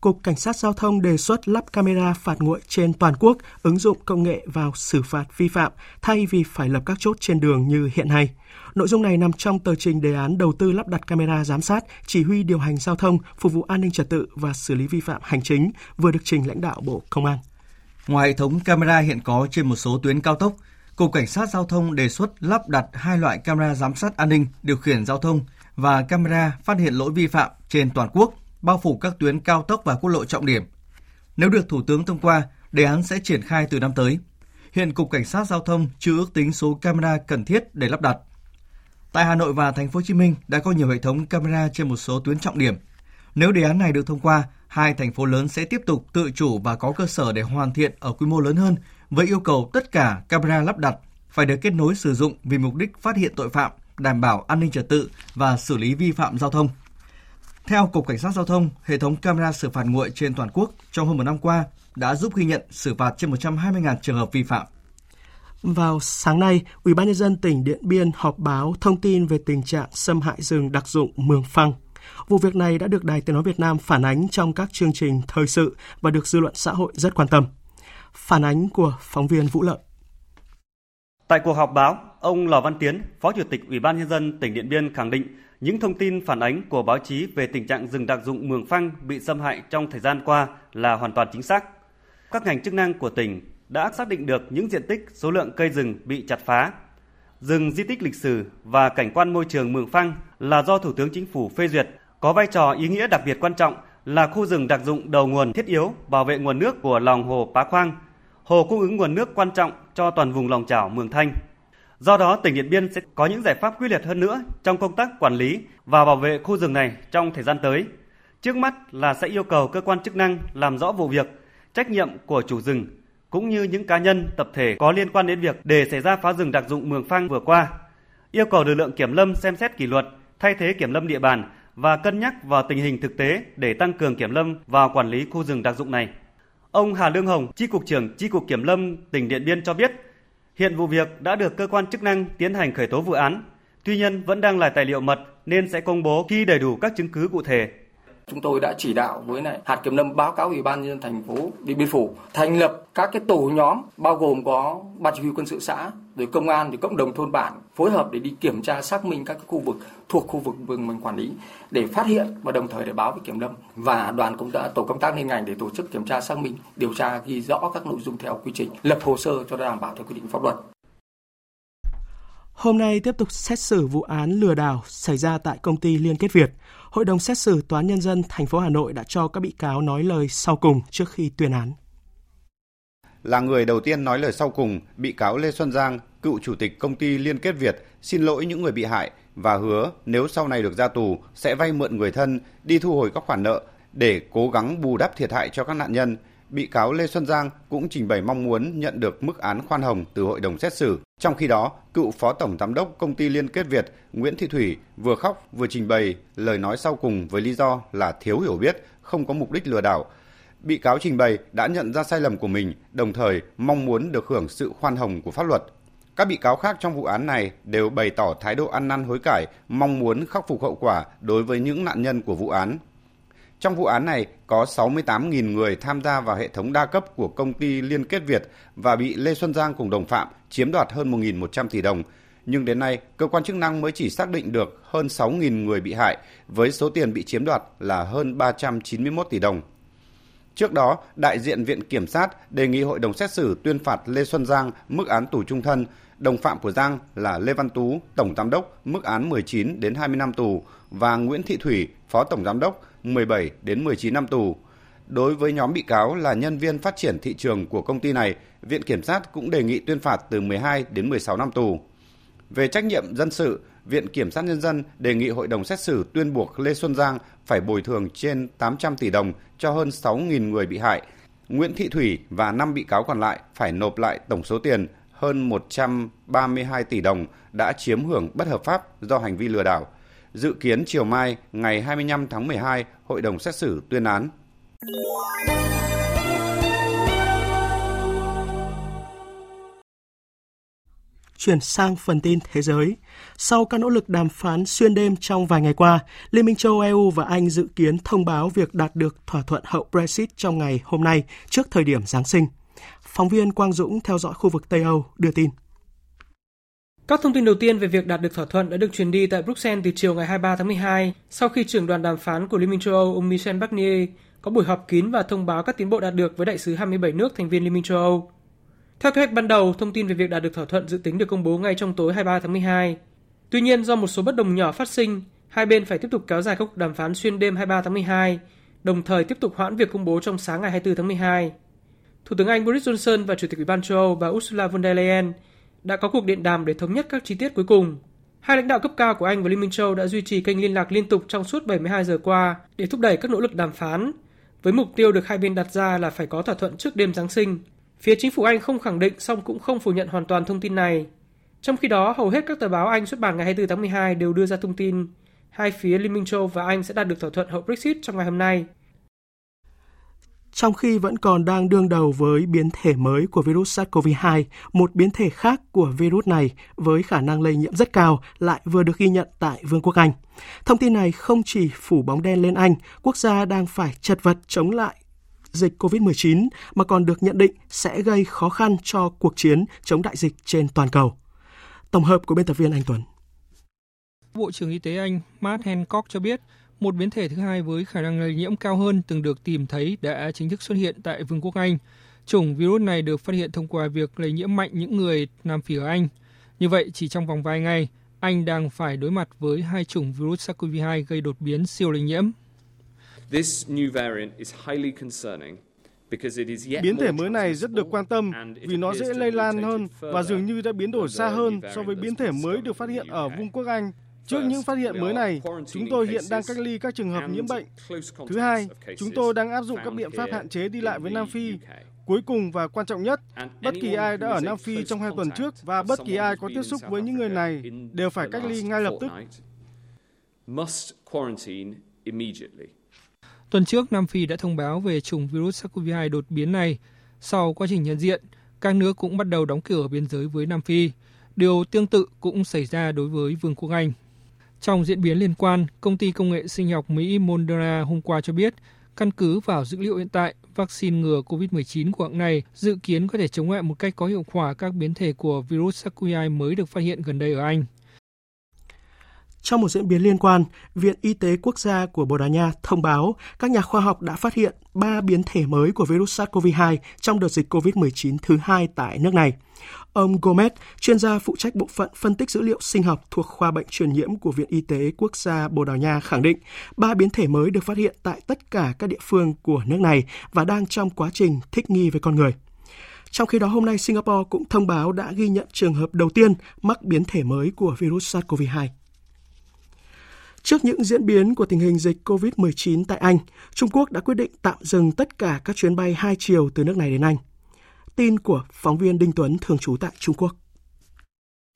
Cục Cảnh sát Giao thông đề xuất lắp camera phạt nguội trên toàn quốc, ứng dụng công nghệ vào xử phạt vi phạm thay vì phải lập các chốt trên đường như hiện nay. Nội dung này nằm trong tờ trình đề án đầu tư lắp đặt camera giám sát, chỉ huy điều hành giao thông, phục vụ an ninh trật tự và xử lý vi phạm hành chính vừa được trình lãnh đạo Bộ Công an. Ngoài hệ thống camera hiện có trên một số tuyến cao tốc, Cục Cảnh sát Giao thông đề xuất lắp đặt hai loại camera giám sát an ninh điều khiển giao thông và camera phát hiện lỗi vi phạm trên toàn quốc, bao phủ các tuyến cao tốc và quốc lộ trọng điểm. Nếu được Thủ tướng thông qua, đề án sẽ triển khai từ năm tới. Hiện Cục Cảnh sát Giao thông chưa ước tính số camera cần thiết để lắp đặt. Tại Hà Nội và Thành phố Hồ Chí Minh đã có nhiều hệ thống camera trên một số tuyến trọng điểm. Nếu đề án này được thông qua, hai thành phố lớn sẽ tiếp tục tự chủ và có cơ sở để hoàn thiện ở quy mô lớn hơn với yêu cầu tất cả camera lắp đặt phải được kết nối sử dụng vì mục đích phát hiện tội phạm, đảm bảo an ninh trật tự và xử lý vi phạm giao thông. Theo Cục Cảnh sát Giao thông, hệ thống camera xử phạt nguội trên toàn quốc trong hơn một năm qua đã giúp ghi nhận xử phạt trên 120.000 trường hợp vi phạm. Vào sáng nay, Ủy ban nhân dân tỉnh Điện Biên họp báo thông tin về tình trạng xâm hại rừng đặc dụng Mường Phăng. Vụ việc này đã được Đài Tiếng nói Việt Nam phản ánh trong các chương trình thời sự và được dư luận xã hội rất quan tâm. Phản ánh của phóng viên Vũ Lợi. Tại cuộc họp báo, ông Lò Văn Tiến, Phó Chủ tịch Ủy ban nhân dân tỉnh Điện Biên khẳng định những thông tin phản ánh của báo chí về tình trạng rừng đặc dụng Mường Phăng bị xâm hại trong thời gian qua là hoàn toàn chính xác. Các ngành chức năng của tỉnh đã xác định được những diện tích, số lượng cây rừng bị chặt phá. Rừng di tích lịch sử và cảnh quan môi trường Mường Phăng là do Thủ tướng Chính phủ phê duyệt, có vai trò ý nghĩa đặc biệt quan trọng là khu rừng đặc dụng đầu nguồn thiết yếu bảo vệ nguồn nước của lòng hồ Pá Khoang, hồ cung ứng nguồn nước quan trọng cho toàn vùng lòng chảo Mường Thanh. Do đó, tỉnh Điện Biên sẽ có những giải pháp quyết liệt hơn nữa trong công tác quản lý và bảo vệ khu rừng này trong thời gian tới. Trước mắt là sẽ yêu cầu cơ quan chức năng làm rõ vụ việc, trách nhiệm của chủ rừng cũng như những cá nhân, tập thể có liên quan đến việc để xảy ra phá rừng đặc dụng Mường Phăng vừa qua. Yêu cầu lực lượng kiểm lâm xem xét kỷ luật, thay thế kiểm lâm địa bàn và cân nhắc vào tình hình thực tế để tăng cường kiểm lâm và quản lý khu rừng đặc dụng này. Ông Hà Lương Hồng, Chi cục trưởng Chi cục Kiểm lâm tỉnh Điện Biên cho biết, hiện vụ việc đã được cơ quan chức năng tiến hành khởi tố vụ án, tuy nhiên vẫn đang là tài liệu mật nên sẽ công bố khi đầy đủ các chứng cứ cụ thể chúng tôi đã chỉ đạo với lại hạt kiểm lâm báo cáo ủy ban nhân dân thành phố điện biên phủ thành lập các cái tổ nhóm bao gồm có ban chỉ huy quân sự xã rồi công an rồi cộng đồng thôn bản phối hợp để đi kiểm tra, xác minh các cái khu vực thuộc khu vực vườn mình quản lý để phát hiện và đồng thời để báo với kiểm lâm và đoàn cũng đã tổ công tác liên ngành để tổ chức kiểm tra, xác minh, điều tra, ghi rõ các nội dung theo quy trình, lập hồ sơ cho đảm bảo theo quy định pháp luật Hôm nay tiếp tục xét xử vụ án lừa đảo xảy ra tại công ty Liên kết Việt. Hội đồng xét xử Tòa án Nhân dân thành phố Hà Nội đã cho các bị cáo nói lời sau cùng trước khi tuyên án. Là người đầu tiên nói lời sau cùng, bị cáo Lê Xuân Giang, cựu chủ tịch công ty Liên kết Việt, xin lỗi những người bị hại và hứa nếu sau này được ra tù sẽ vay mượn người thân đi thu hồi các khoản nợ để cố gắng bù đắp thiệt hại cho các nạn nhân bị cáo Lê Xuân Giang cũng trình bày mong muốn nhận được mức án khoan hồng từ hội đồng xét xử. Trong khi đó, cựu phó tổng giám đốc công ty Liên kết Việt Nguyễn Thị Thủy vừa khóc vừa trình bày lời nói sau cùng với lý do là thiếu hiểu biết, không có mục đích lừa đảo. Bị cáo trình bày đã nhận ra sai lầm của mình, đồng thời mong muốn được hưởng sự khoan hồng của pháp luật. Các bị cáo khác trong vụ án này đều bày tỏ thái độ ăn năn hối cải, mong muốn khắc phục hậu quả đối với những nạn nhân của vụ án. Trong vụ án này, có 68.000 người tham gia vào hệ thống đa cấp của công ty Liên kết Việt và bị Lê Xuân Giang cùng đồng phạm chiếm đoạt hơn 1.100 tỷ đồng. Nhưng đến nay, cơ quan chức năng mới chỉ xác định được hơn 6.000 người bị hại với số tiền bị chiếm đoạt là hơn 391 tỷ đồng. Trước đó, đại diện Viện Kiểm sát đề nghị hội đồng xét xử tuyên phạt Lê Xuân Giang mức án tù trung thân, đồng phạm của Giang là Lê Văn Tú, tổng giám đốc, mức án 19 đến 20 năm tù và Nguyễn Thị Thủy, phó tổng giám đốc, 17 đến 19 năm tù. Đối với nhóm bị cáo là nhân viên phát triển thị trường của công ty này, Viện Kiểm sát cũng đề nghị tuyên phạt từ 12 đến 16 năm tù. Về trách nhiệm dân sự, Viện Kiểm sát Nhân dân đề nghị Hội đồng xét xử tuyên buộc Lê Xuân Giang phải bồi thường trên 800 tỷ đồng cho hơn 6.000 người bị hại. Nguyễn Thị Thủy và 5 bị cáo còn lại phải nộp lại tổng số tiền hơn 132 tỷ đồng đã chiếm hưởng bất hợp pháp do hành vi lừa đảo. Dự kiến chiều mai, ngày 25 tháng 12, hội đồng xét xử tuyên án. Chuyển sang phần tin thế giới. Sau các nỗ lực đàm phán xuyên đêm trong vài ngày qua, Liên minh châu EU và Anh dự kiến thông báo việc đạt được thỏa thuận hậu Brexit trong ngày hôm nay trước thời điểm Giáng sinh. Phóng viên Quang Dũng theo dõi khu vực Tây Âu đưa tin. Các thông tin đầu tiên về việc đạt được thỏa thuận đã được truyền đi tại Bruxelles từ chiều ngày 23 tháng 12 sau khi trưởng đoàn đàm phán của Liên minh châu Âu ông Michel Barnier có buổi họp kín và thông báo các tiến bộ đạt được với đại sứ 27 nước thành viên Liên minh châu Âu. Theo kế hoạch ban đầu, thông tin về việc đạt được thỏa thuận dự tính được công bố ngay trong tối 23 tháng 12. Tuy nhiên, do một số bất đồng nhỏ phát sinh, hai bên phải tiếp tục kéo dài các cuộc đàm phán xuyên đêm 23 tháng 12, đồng thời tiếp tục hoãn việc công bố trong sáng ngày 24 tháng 12. Thủ tướng Anh Boris Johnson và Chủ tịch Ủy ban châu Âu bà Ursula von der Leyen đã có cuộc điện đàm để thống nhất các chi tiết cuối cùng. Hai lãnh đạo cấp cao của Anh và Liên minh châu đã duy trì kênh liên lạc liên tục trong suốt 72 giờ qua để thúc đẩy các nỗ lực đàm phán, với mục tiêu được hai bên đặt ra là phải có thỏa thuận trước đêm Giáng sinh. Phía chính phủ Anh không khẳng định song cũng không phủ nhận hoàn toàn thông tin này. Trong khi đó, hầu hết các tờ báo Anh xuất bản ngày 24 tháng 12 đều đưa ra thông tin hai phía Liên minh châu và Anh sẽ đạt được thỏa thuận hậu Brexit trong ngày hôm nay. Trong khi vẫn còn đang đương đầu với biến thể mới của virus SARS-CoV-2, một biến thể khác của virus này với khả năng lây nhiễm rất cao lại vừa được ghi nhận tại Vương quốc Anh. Thông tin này không chỉ phủ bóng đen lên Anh, quốc gia đang phải chật vật chống lại dịch COVID-19 mà còn được nhận định sẽ gây khó khăn cho cuộc chiến chống đại dịch trên toàn cầu. Tổng hợp của biên tập viên Anh Tuấn. Bộ trưởng Y tế Anh Matt Hancock cho biết một biến thể thứ hai với khả năng lây nhiễm cao hơn từng được tìm thấy đã chính thức xuất hiện tại Vương quốc Anh. Chủng virus này được phát hiện thông qua việc lây nhiễm mạnh những người Nam Phi ở Anh. Như vậy, chỉ trong vòng vài ngày, Anh đang phải đối mặt với hai chủng virus SARS-CoV-2 gây đột biến siêu lây nhiễm. Biến thể mới này rất được quan tâm vì nó dễ lây lan hơn và dường như đã biến đổi xa hơn so với biến thể mới được phát hiện ở Vương quốc Anh. Trước những phát hiện mới này, chúng tôi hiện đang cách ly các trường hợp nhiễm bệnh. Thứ hai, chúng tôi đang áp dụng các biện pháp hạn chế đi lại với Nam Phi. Cuối cùng và quan trọng nhất, bất kỳ ai đã ở Nam Phi trong hai tuần trước và bất kỳ ai có tiếp xúc với những người này đều phải cách ly ngay lập tức. Tuần trước, Nam Phi đã thông báo về chủng virus SARS-CoV-2 đột biến này. Sau quá trình nhận diện, các nước cũng bắt đầu đóng cửa biên giới với Nam Phi. Điều tương tự cũng xảy ra đối với Vương quốc Anh. Trong diễn biến liên quan, công ty công nghệ sinh học Mỹ Moderna hôm qua cho biết, căn cứ vào dữ liệu hiện tại, vaccine ngừa COVID-19 của hãng này dự kiến có thể chống lại một cách có hiệu quả các biến thể của virus SARS-CoV-2 mới được phát hiện gần đây ở Anh. Trong một diễn biến liên quan, Viện Y tế Quốc gia của Bồ Đào Nha thông báo các nhà khoa học đã phát hiện 3 biến thể mới của virus SARS-CoV-2 trong đợt dịch COVID-19 thứ hai tại nước này. Ông Gomez, chuyên gia phụ trách bộ phận phân tích dữ liệu sinh học thuộc khoa bệnh truyền nhiễm của Viện Y tế Quốc gia Bồ Đào Nha khẳng định ba biến thể mới được phát hiện tại tất cả các địa phương của nước này và đang trong quá trình thích nghi với con người. Trong khi đó, hôm nay Singapore cũng thông báo đã ghi nhận trường hợp đầu tiên mắc biến thể mới của virus SARS-CoV-2. Trước những diễn biến của tình hình dịch COVID-19 tại Anh, Trung Quốc đã quyết định tạm dừng tất cả các chuyến bay hai chiều từ nước này đến Anh. Tin của phóng viên Đinh Tuấn thường trú tại Trung Quốc.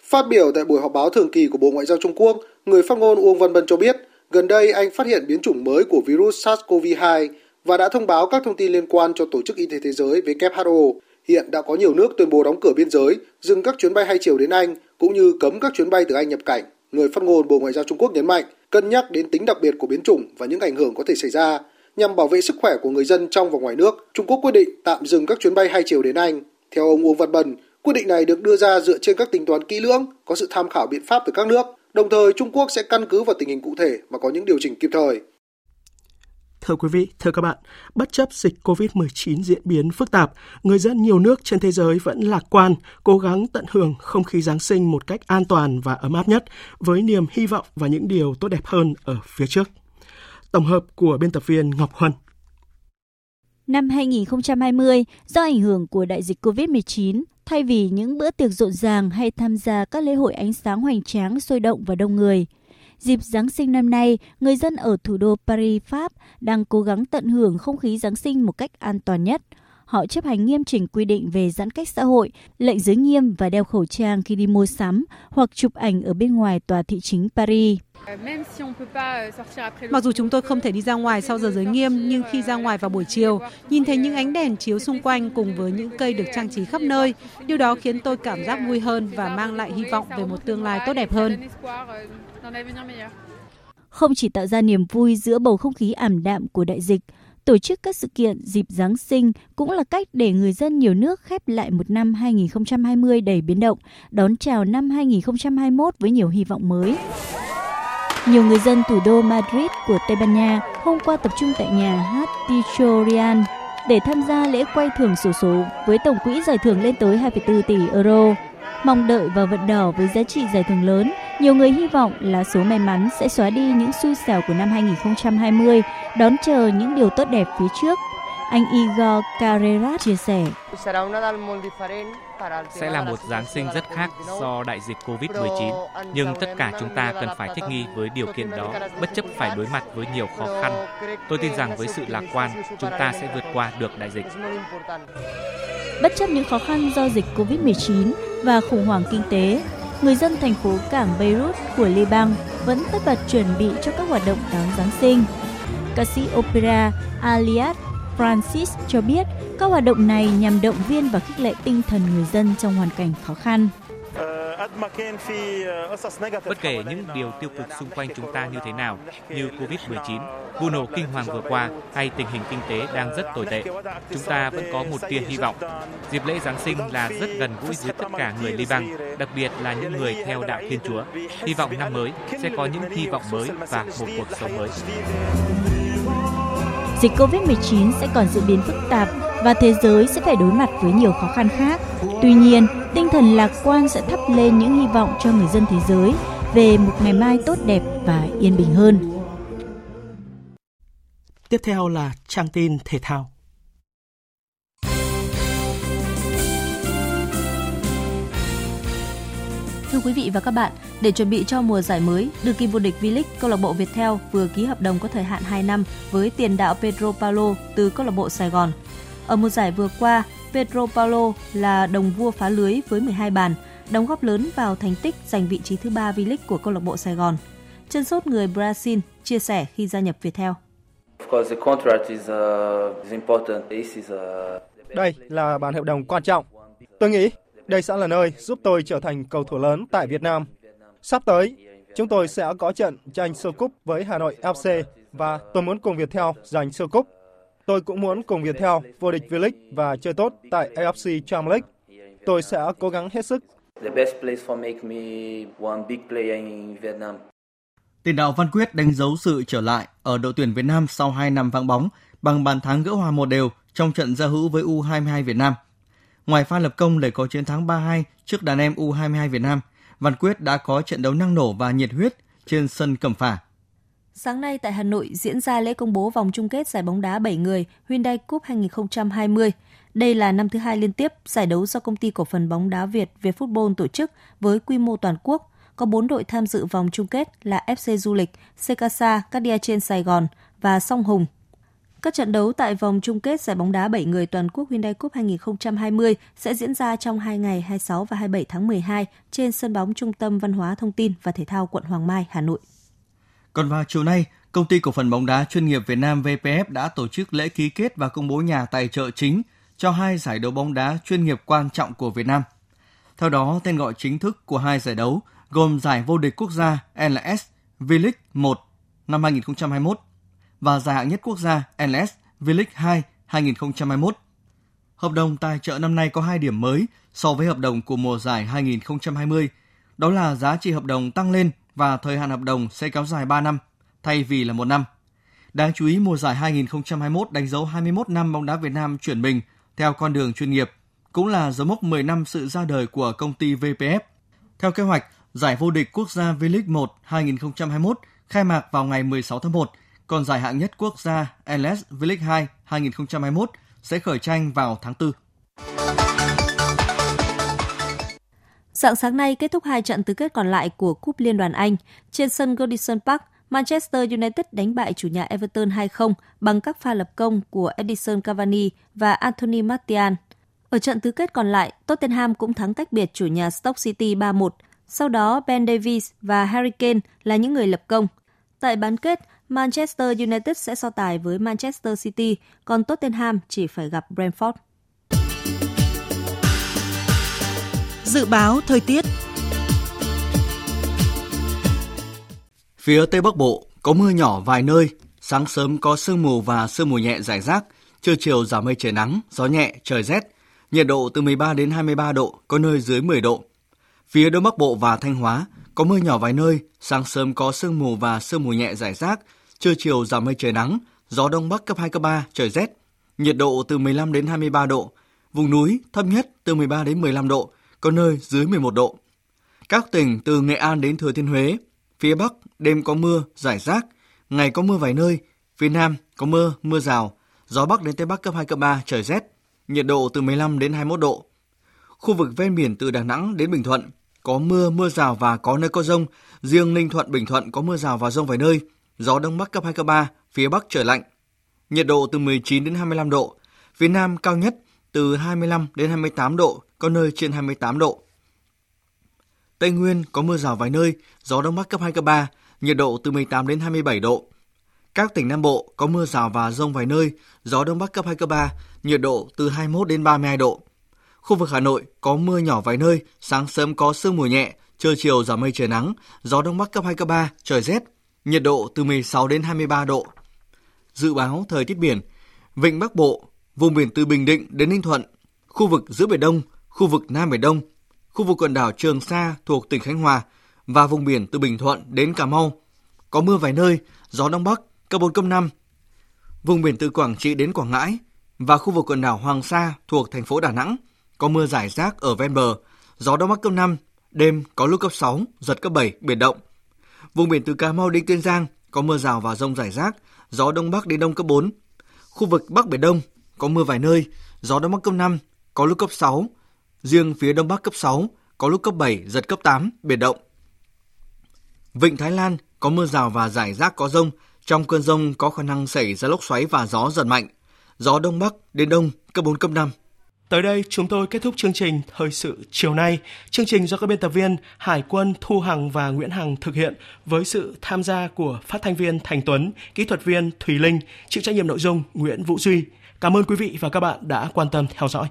Phát biểu tại buổi họp báo thường kỳ của Bộ Ngoại giao Trung Quốc, người phát ngôn Uông Văn Bân cho biết, gần đây Anh phát hiện biến chủng mới của virus SARS-CoV-2 và đã thông báo các thông tin liên quan cho Tổ chức Y tế Thế giới WHO. Hiện đã có nhiều nước tuyên bố đóng cửa biên giới, dừng các chuyến bay hai chiều đến Anh, cũng như cấm các chuyến bay từ Anh nhập cảnh. Người phát ngôn Bộ Ngoại giao Trung Quốc nhấn mạnh, cân nhắc đến tính đặc biệt của biến chủng và những ảnh hưởng có thể xảy ra. Nhằm bảo vệ sức khỏe của người dân trong và ngoài nước, Trung Quốc quyết định tạm dừng các chuyến bay hai chiều đến Anh. Theo ông Uông Văn Bần, quyết định này được đưa ra dựa trên các tính toán kỹ lưỡng, có sự tham khảo biện pháp từ các nước. Đồng thời, Trung Quốc sẽ căn cứ vào tình hình cụ thể mà có những điều chỉnh kịp thời. Thưa quý vị, thưa các bạn, bất chấp dịch COVID-19 diễn biến phức tạp, người dân nhiều nước trên thế giới vẫn lạc quan, cố gắng tận hưởng không khí Giáng sinh một cách an toàn và ấm áp nhất, với niềm hy vọng và những điều tốt đẹp hơn ở phía trước. Tổng hợp của biên tập viên Ngọc Huân. Năm 2020, do ảnh hưởng của đại dịch COVID-19, thay vì những bữa tiệc rộn ràng hay tham gia các lễ hội ánh sáng hoành tráng, sôi động và đông người, Dịp Giáng sinh năm nay, người dân ở thủ đô Paris, Pháp đang cố gắng tận hưởng không khí Giáng sinh một cách an toàn nhất. họ chấp hành nghiêm chỉnh quy định về giãn cách xã hội, lệnh giới nghiêm và đeo khẩu trang khi đi mua sắm hoặc chụp ảnh ở bên ngoài tòa thị chính Paris. Mặc dù chúng tôi không thể đi ra ngoài sau giờ giới nghiêm, nhưng khi ra ngoài vào buổi chiều, nhìn thấy những ánh đèn chiếu xung quanh cùng với những cây được trang trí khắp nơi, điều đó khiến tôi cảm giác vui hơn và mang lại hy vọng về một tương lai tốt đẹp hơn. Không chỉ tạo ra niềm vui giữa bầu không khí ảm đạm của đại dịch, tổ chức các sự kiện dịp Giáng sinh cũng là cách để người dân nhiều nước khép lại một năm 2020 đầy biến động, đón chào năm 2021 với nhiều hy vọng mới. Nhiều người dân thủ đô Madrid của Tây Ban Nha hôm qua tập trung tại nhà hát Tichorian để tham gia lễ quay thưởng sổ số với tổng quỹ giải thưởng lên tới 2,4 tỷ euro. Mong đợi và vận đỏ với giá trị giải thưởng lớn, nhiều người hy vọng là số may mắn sẽ xóa đi những xui xẻo của năm 2020, đón chờ những điều tốt đẹp phía trước. Anh Igor Carreras chia sẻ. Sẽ là một Giáng sinh rất khác do đại dịch Covid-19, nhưng tất cả chúng ta cần phải thích nghi với điều kiện đó, bất chấp phải đối mặt với nhiều khó khăn. Tôi tin rằng với sự lạc quan, chúng ta sẽ vượt qua được đại dịch. Bất chấp những khó khăn do dịch Covid-19 và khủng hoảng kinh tế, người dân thành phố cảng Beirut của Liban vẫn tất bật chuẩn bị cho các hoạt động đón Giáng sinh. Ca sĩ opera Aliat Francis cho biết các hoạt động này nhằm động viên và khích lệ tinh thần người dân trong hoàn cảnh khó khăn. Bất kể những điều tiêu cực xung quanh chúng ta như thế nào, như Covid-19, vụ nổ kinh hoàng vừa qua hay tình hình kinh tế đang rất tồi tệ, chúng ta vẫn có một tia hy vọng. Dịp lễ Giáng sinh là rất gần gũi với tất cả người Liban, đặc biệt là những người theo đạo Thiên Chúa. Hy vọng năm mới sẽ có những hy vọng mới và một cuộc sống mới. Dịch Covid-19 sẽ còn diễn biến phức tạp và thế giới sẽ phải đối mặt với nhiều khó khăn khác. Tuy nhiên, tinh thần lạc quan sẽ thắp lên những hy vọng cho người dân thế giới về một ngày mai tốt đẹp và yên bình hơn. Tiếp theo là trang tin thể thao. Thưa quý vị và các bạn, để chuẩn bị cho mùa giải mới, đương kim vô địch V-League, câu lạc bộ Viettel vừa ký hợp đồng có thời hạn 2 năm với tiền đạo Pedro Paulo từ câu lạc bộ Sài Gòn. Ở mùa giải vừa qua, Pedro Paulo là đồng vua phá lưới với 12 bàn, đóng góp lớn vào thành tích giành vị trí thứ ba V-League của câu lạc bộ Sài Gòn. Chân sút người Brazil chia sẻ khi gia nhập Viettel. Đây là bản hợp đồng quan trọng. Tôi nghĩ đây sẽ là nơi giúp tôi trở thành cầu thủ lớn tại Việt Nam. Sắp tới, chúng tôi sẽ có trận tranh siêu cúp với Hà Nội FC và tôi muốn cùng Viettel giành siêu cúp. Tôi cũng muốn cùng Viettel vô địch V-League và chơi tốt tại AFC Champions League. Tôi sẽ cố gắng hết sức. Tiền đạo Văn Quyết đánh dấu sự trở lại ở đội tuyển Việt Nam sau 2 năm vắng bóng bằng bàn thắng gỡ hòa một đều trong trận giao hữu với U22 Việt Nam. Ngoài pha lập công để có chiến thắng 3-2 trước đàn em U22 Việt Nam, Văn Quyết đã có trận đấu năng nổ và nhiệt huyết trên sân Cẩm Phả. Sáng nay tại Hà Nội diễn ra lễ công bố vòng chung kết giải bóng đá 7 người Hyundai Cup 2020. Đây là năm thứ hai liên tiếp giải đấu do công ty cổ phần bóng đá Việt Vietfootball tổ chức với quy mô toàn quốc. Có 4 đội tham dự vòng chung kết là FC Du lịch, CKSA Cardia trên Sài Gòn và Song Hùng. Các trận đấu tại vòng chung kết giải bóng đá 7 người toàn quốc Hyundai Cup 2020 sẽ diễn ra trong 2 ngày 26 và 27 tháng 12 trên sân bóng Trung tâm Văn hóa Thông tin và Thể thao quận Hoàng Mai, Hà Nội. Còn vào chiều nay, Công ty cổ phần bóng đá chuyên nghiệp Việt Nam VPF đã tổ chức lễ ký kết và công bố nhà tài trợ chính cho hai giải đấu bóng đá chuyên nghiệp quan trọng của Việt Nam. Theo đó, tên gọi chính thức của hai giải đấu gồm giải vô địch quốc gia LS V-League 1 năm 2021 và giải hạng nhất quốc gia NS V-League 2 2021. Hợp đồng tài trợ năm nay có hai điểm mới so với hợp đồng của mùa giải 2020, đó là giá trị hợp đồng tăng lên và thời hạn hợp đồng sẽ kéo dài 3 năm thay vì là một năm. Đáng chú ý mùa giải 2021 đánh dấu 21 năm bóng đá Việt Nam chuyển mình theo con đường chuyên nghiệp, cũng là dấu mốc 10 năm sự ra đời của công ty VPF. Theo kế hoạch, giải vô địch quốc gia V-League 1 2021 khai mạc vào ngày 16 tháng 1, còn giải hạng nhất quốc gia LS V-League 2 2021 sẽ khởi tranh vào tháng 4. Dạng sáng nay kết thúc hai trận tứ kết còn lại của Cúp Liên đoàn Anh. Trên sân Goodison Park, Manchester United đánh bại chủ nhà Everton 2-0 bằng các pha lập công của Edison Cavani và Anthony Martial. Ở trận tứ kết còn lại, Tottenham cũng thắng tách biệt chủ nhà Stoke City 3-1. Sau đó, Ben Davies và Harry Kane là những người lập công. Tại bán kết, Manchester United sẽ so tài với Manchester City, còn Tottenham chỉ phải gặp Brentford. Dự báo thời tiết Phía Tây Bắc Bộ có mưa nhỏ vài nơi, sáng sớm có sương mù và sương mù nhẹ rải rác, trưa chiều giảm mây trời nắng, gió nhẹ, trời rét, nhiệt độ từ 13 đến 23 độ, có nơi dưới 10 độ. Phía Đông Bắc Bộ và Thanh Hóa có mưa nhỏ vài nơi, sáng sớm có sương mù và sương mù nhẹ rải rác, trưa chiều giảm mây trời nắng, gió Đông Bắc cấp 2, cấp 3, trời rét, nhiệt độ từ 15 đến 23 độ, vùng núi thấp nhất từ 13 đến 15 độ, có nơi dưới 11 độ. Các tỉnh từ Nghệ An đến Thừa Thiên Huế, phía Bắc đêm có mưa, rải rác, ngày có mưa vài nơi, phía Nam có mưa, mưa rào, gió Bắc đến Tây Bắc cấp 2, cấp 3, trời rét, nhiệt độ từ 15 đến 21 độ. Khu vực ven biển từ Đà Nẵng đến Bình Thuận có mưa, mưa rào và có nơi có rông, riêng Ninh Thuận, Bình Thuận có mưa rào và rông vài nơi, gió Đông Bắc cấp 2, cấp 3, phía Bắc trời lạnh. Nhiệt độ từ 19 đến 25 độ, phía Nam cao nhất từ 25 đến 28 độ, có nơi trên 28 độ. Tây Nguyên có mưa rào vài nơi, gió Đông Bắc cấp 2, cấp 3, nhiệt độ từ 18 đến 27 độ. Các tỉnh Nam Bộ có mưa rào và rông vài nơi, gió Đông Bắc cấp 2, cấp 3, nhiệt độ từ 21 đến 32 độ. Khu vực Hà Nội có mưa nhỏ vài nơi, sáng sớm có sương mù nhẹ, trưa chiều giảm mây trời nắng, gió Đông Bắc cấp 2, cấp 3, trời rét, nhiệt độ từ 16 đến 23 độ. Dự báo thời tiết biển, Vịnh Bắc Bộ, vùng biển từ Bình Định đến Ninh Thuận, khu vực giữa Biển Đông, khu vực Nam Biển Đông, khu vực quần đảo Trường Sa thuộc tỉnh Khánh Hòa và vùng biển từ Bình Thuận đến Cà Mau. Có mưa vài nơi, gió Đông Bắc cấp 4, cấp 5. Vùng biển từ Quảng Trị đến Quảng Ngãi và khu vực quần đảo Hoàng Sa thuộc thành phố Đà Nẵng có mưa rải rác ở ven bờ, gió Đông Bắc cấp 5, đêm có lúc cấp 6, giật cấp 7, biển động. Vùng biển từ Cà Mau đến Kiên Giang có mưa rào và rông rải rác, gió Đông Bắc đến Đông cấp 4. Khu vực Bắc Biển Đông có mưa vài nơi, gió Đông Bắc cấp 5, có lúc cấp 6, riêng phía Đông Bắc cấp 6, có lúc cấp 7, giật cấp 8, biển động. Vịnh Thái Lan có mưa rào và rải rác có rông, trong cơn rông có khả năng xảy ra lốc xoáy và gió giật mạnh. Gió Đông Bắc đến Đông cấp 4, cấp 5. Tới đây chúng tôi kết thúc chương trình Thời sự chiều nay. Chương trình do các biên tập viên Hải quân Thu Hằng và Nguyễn Hằng thực hiện với sự tham gia của phát thanh viên Thành Tuấn, kỹ thuật viên Thùy Linh, chịu trách nhiệm nội dung Nguyễn Vũ Duy. Cảm ơn quý vị và các bạn đã quan tâm theo dõi.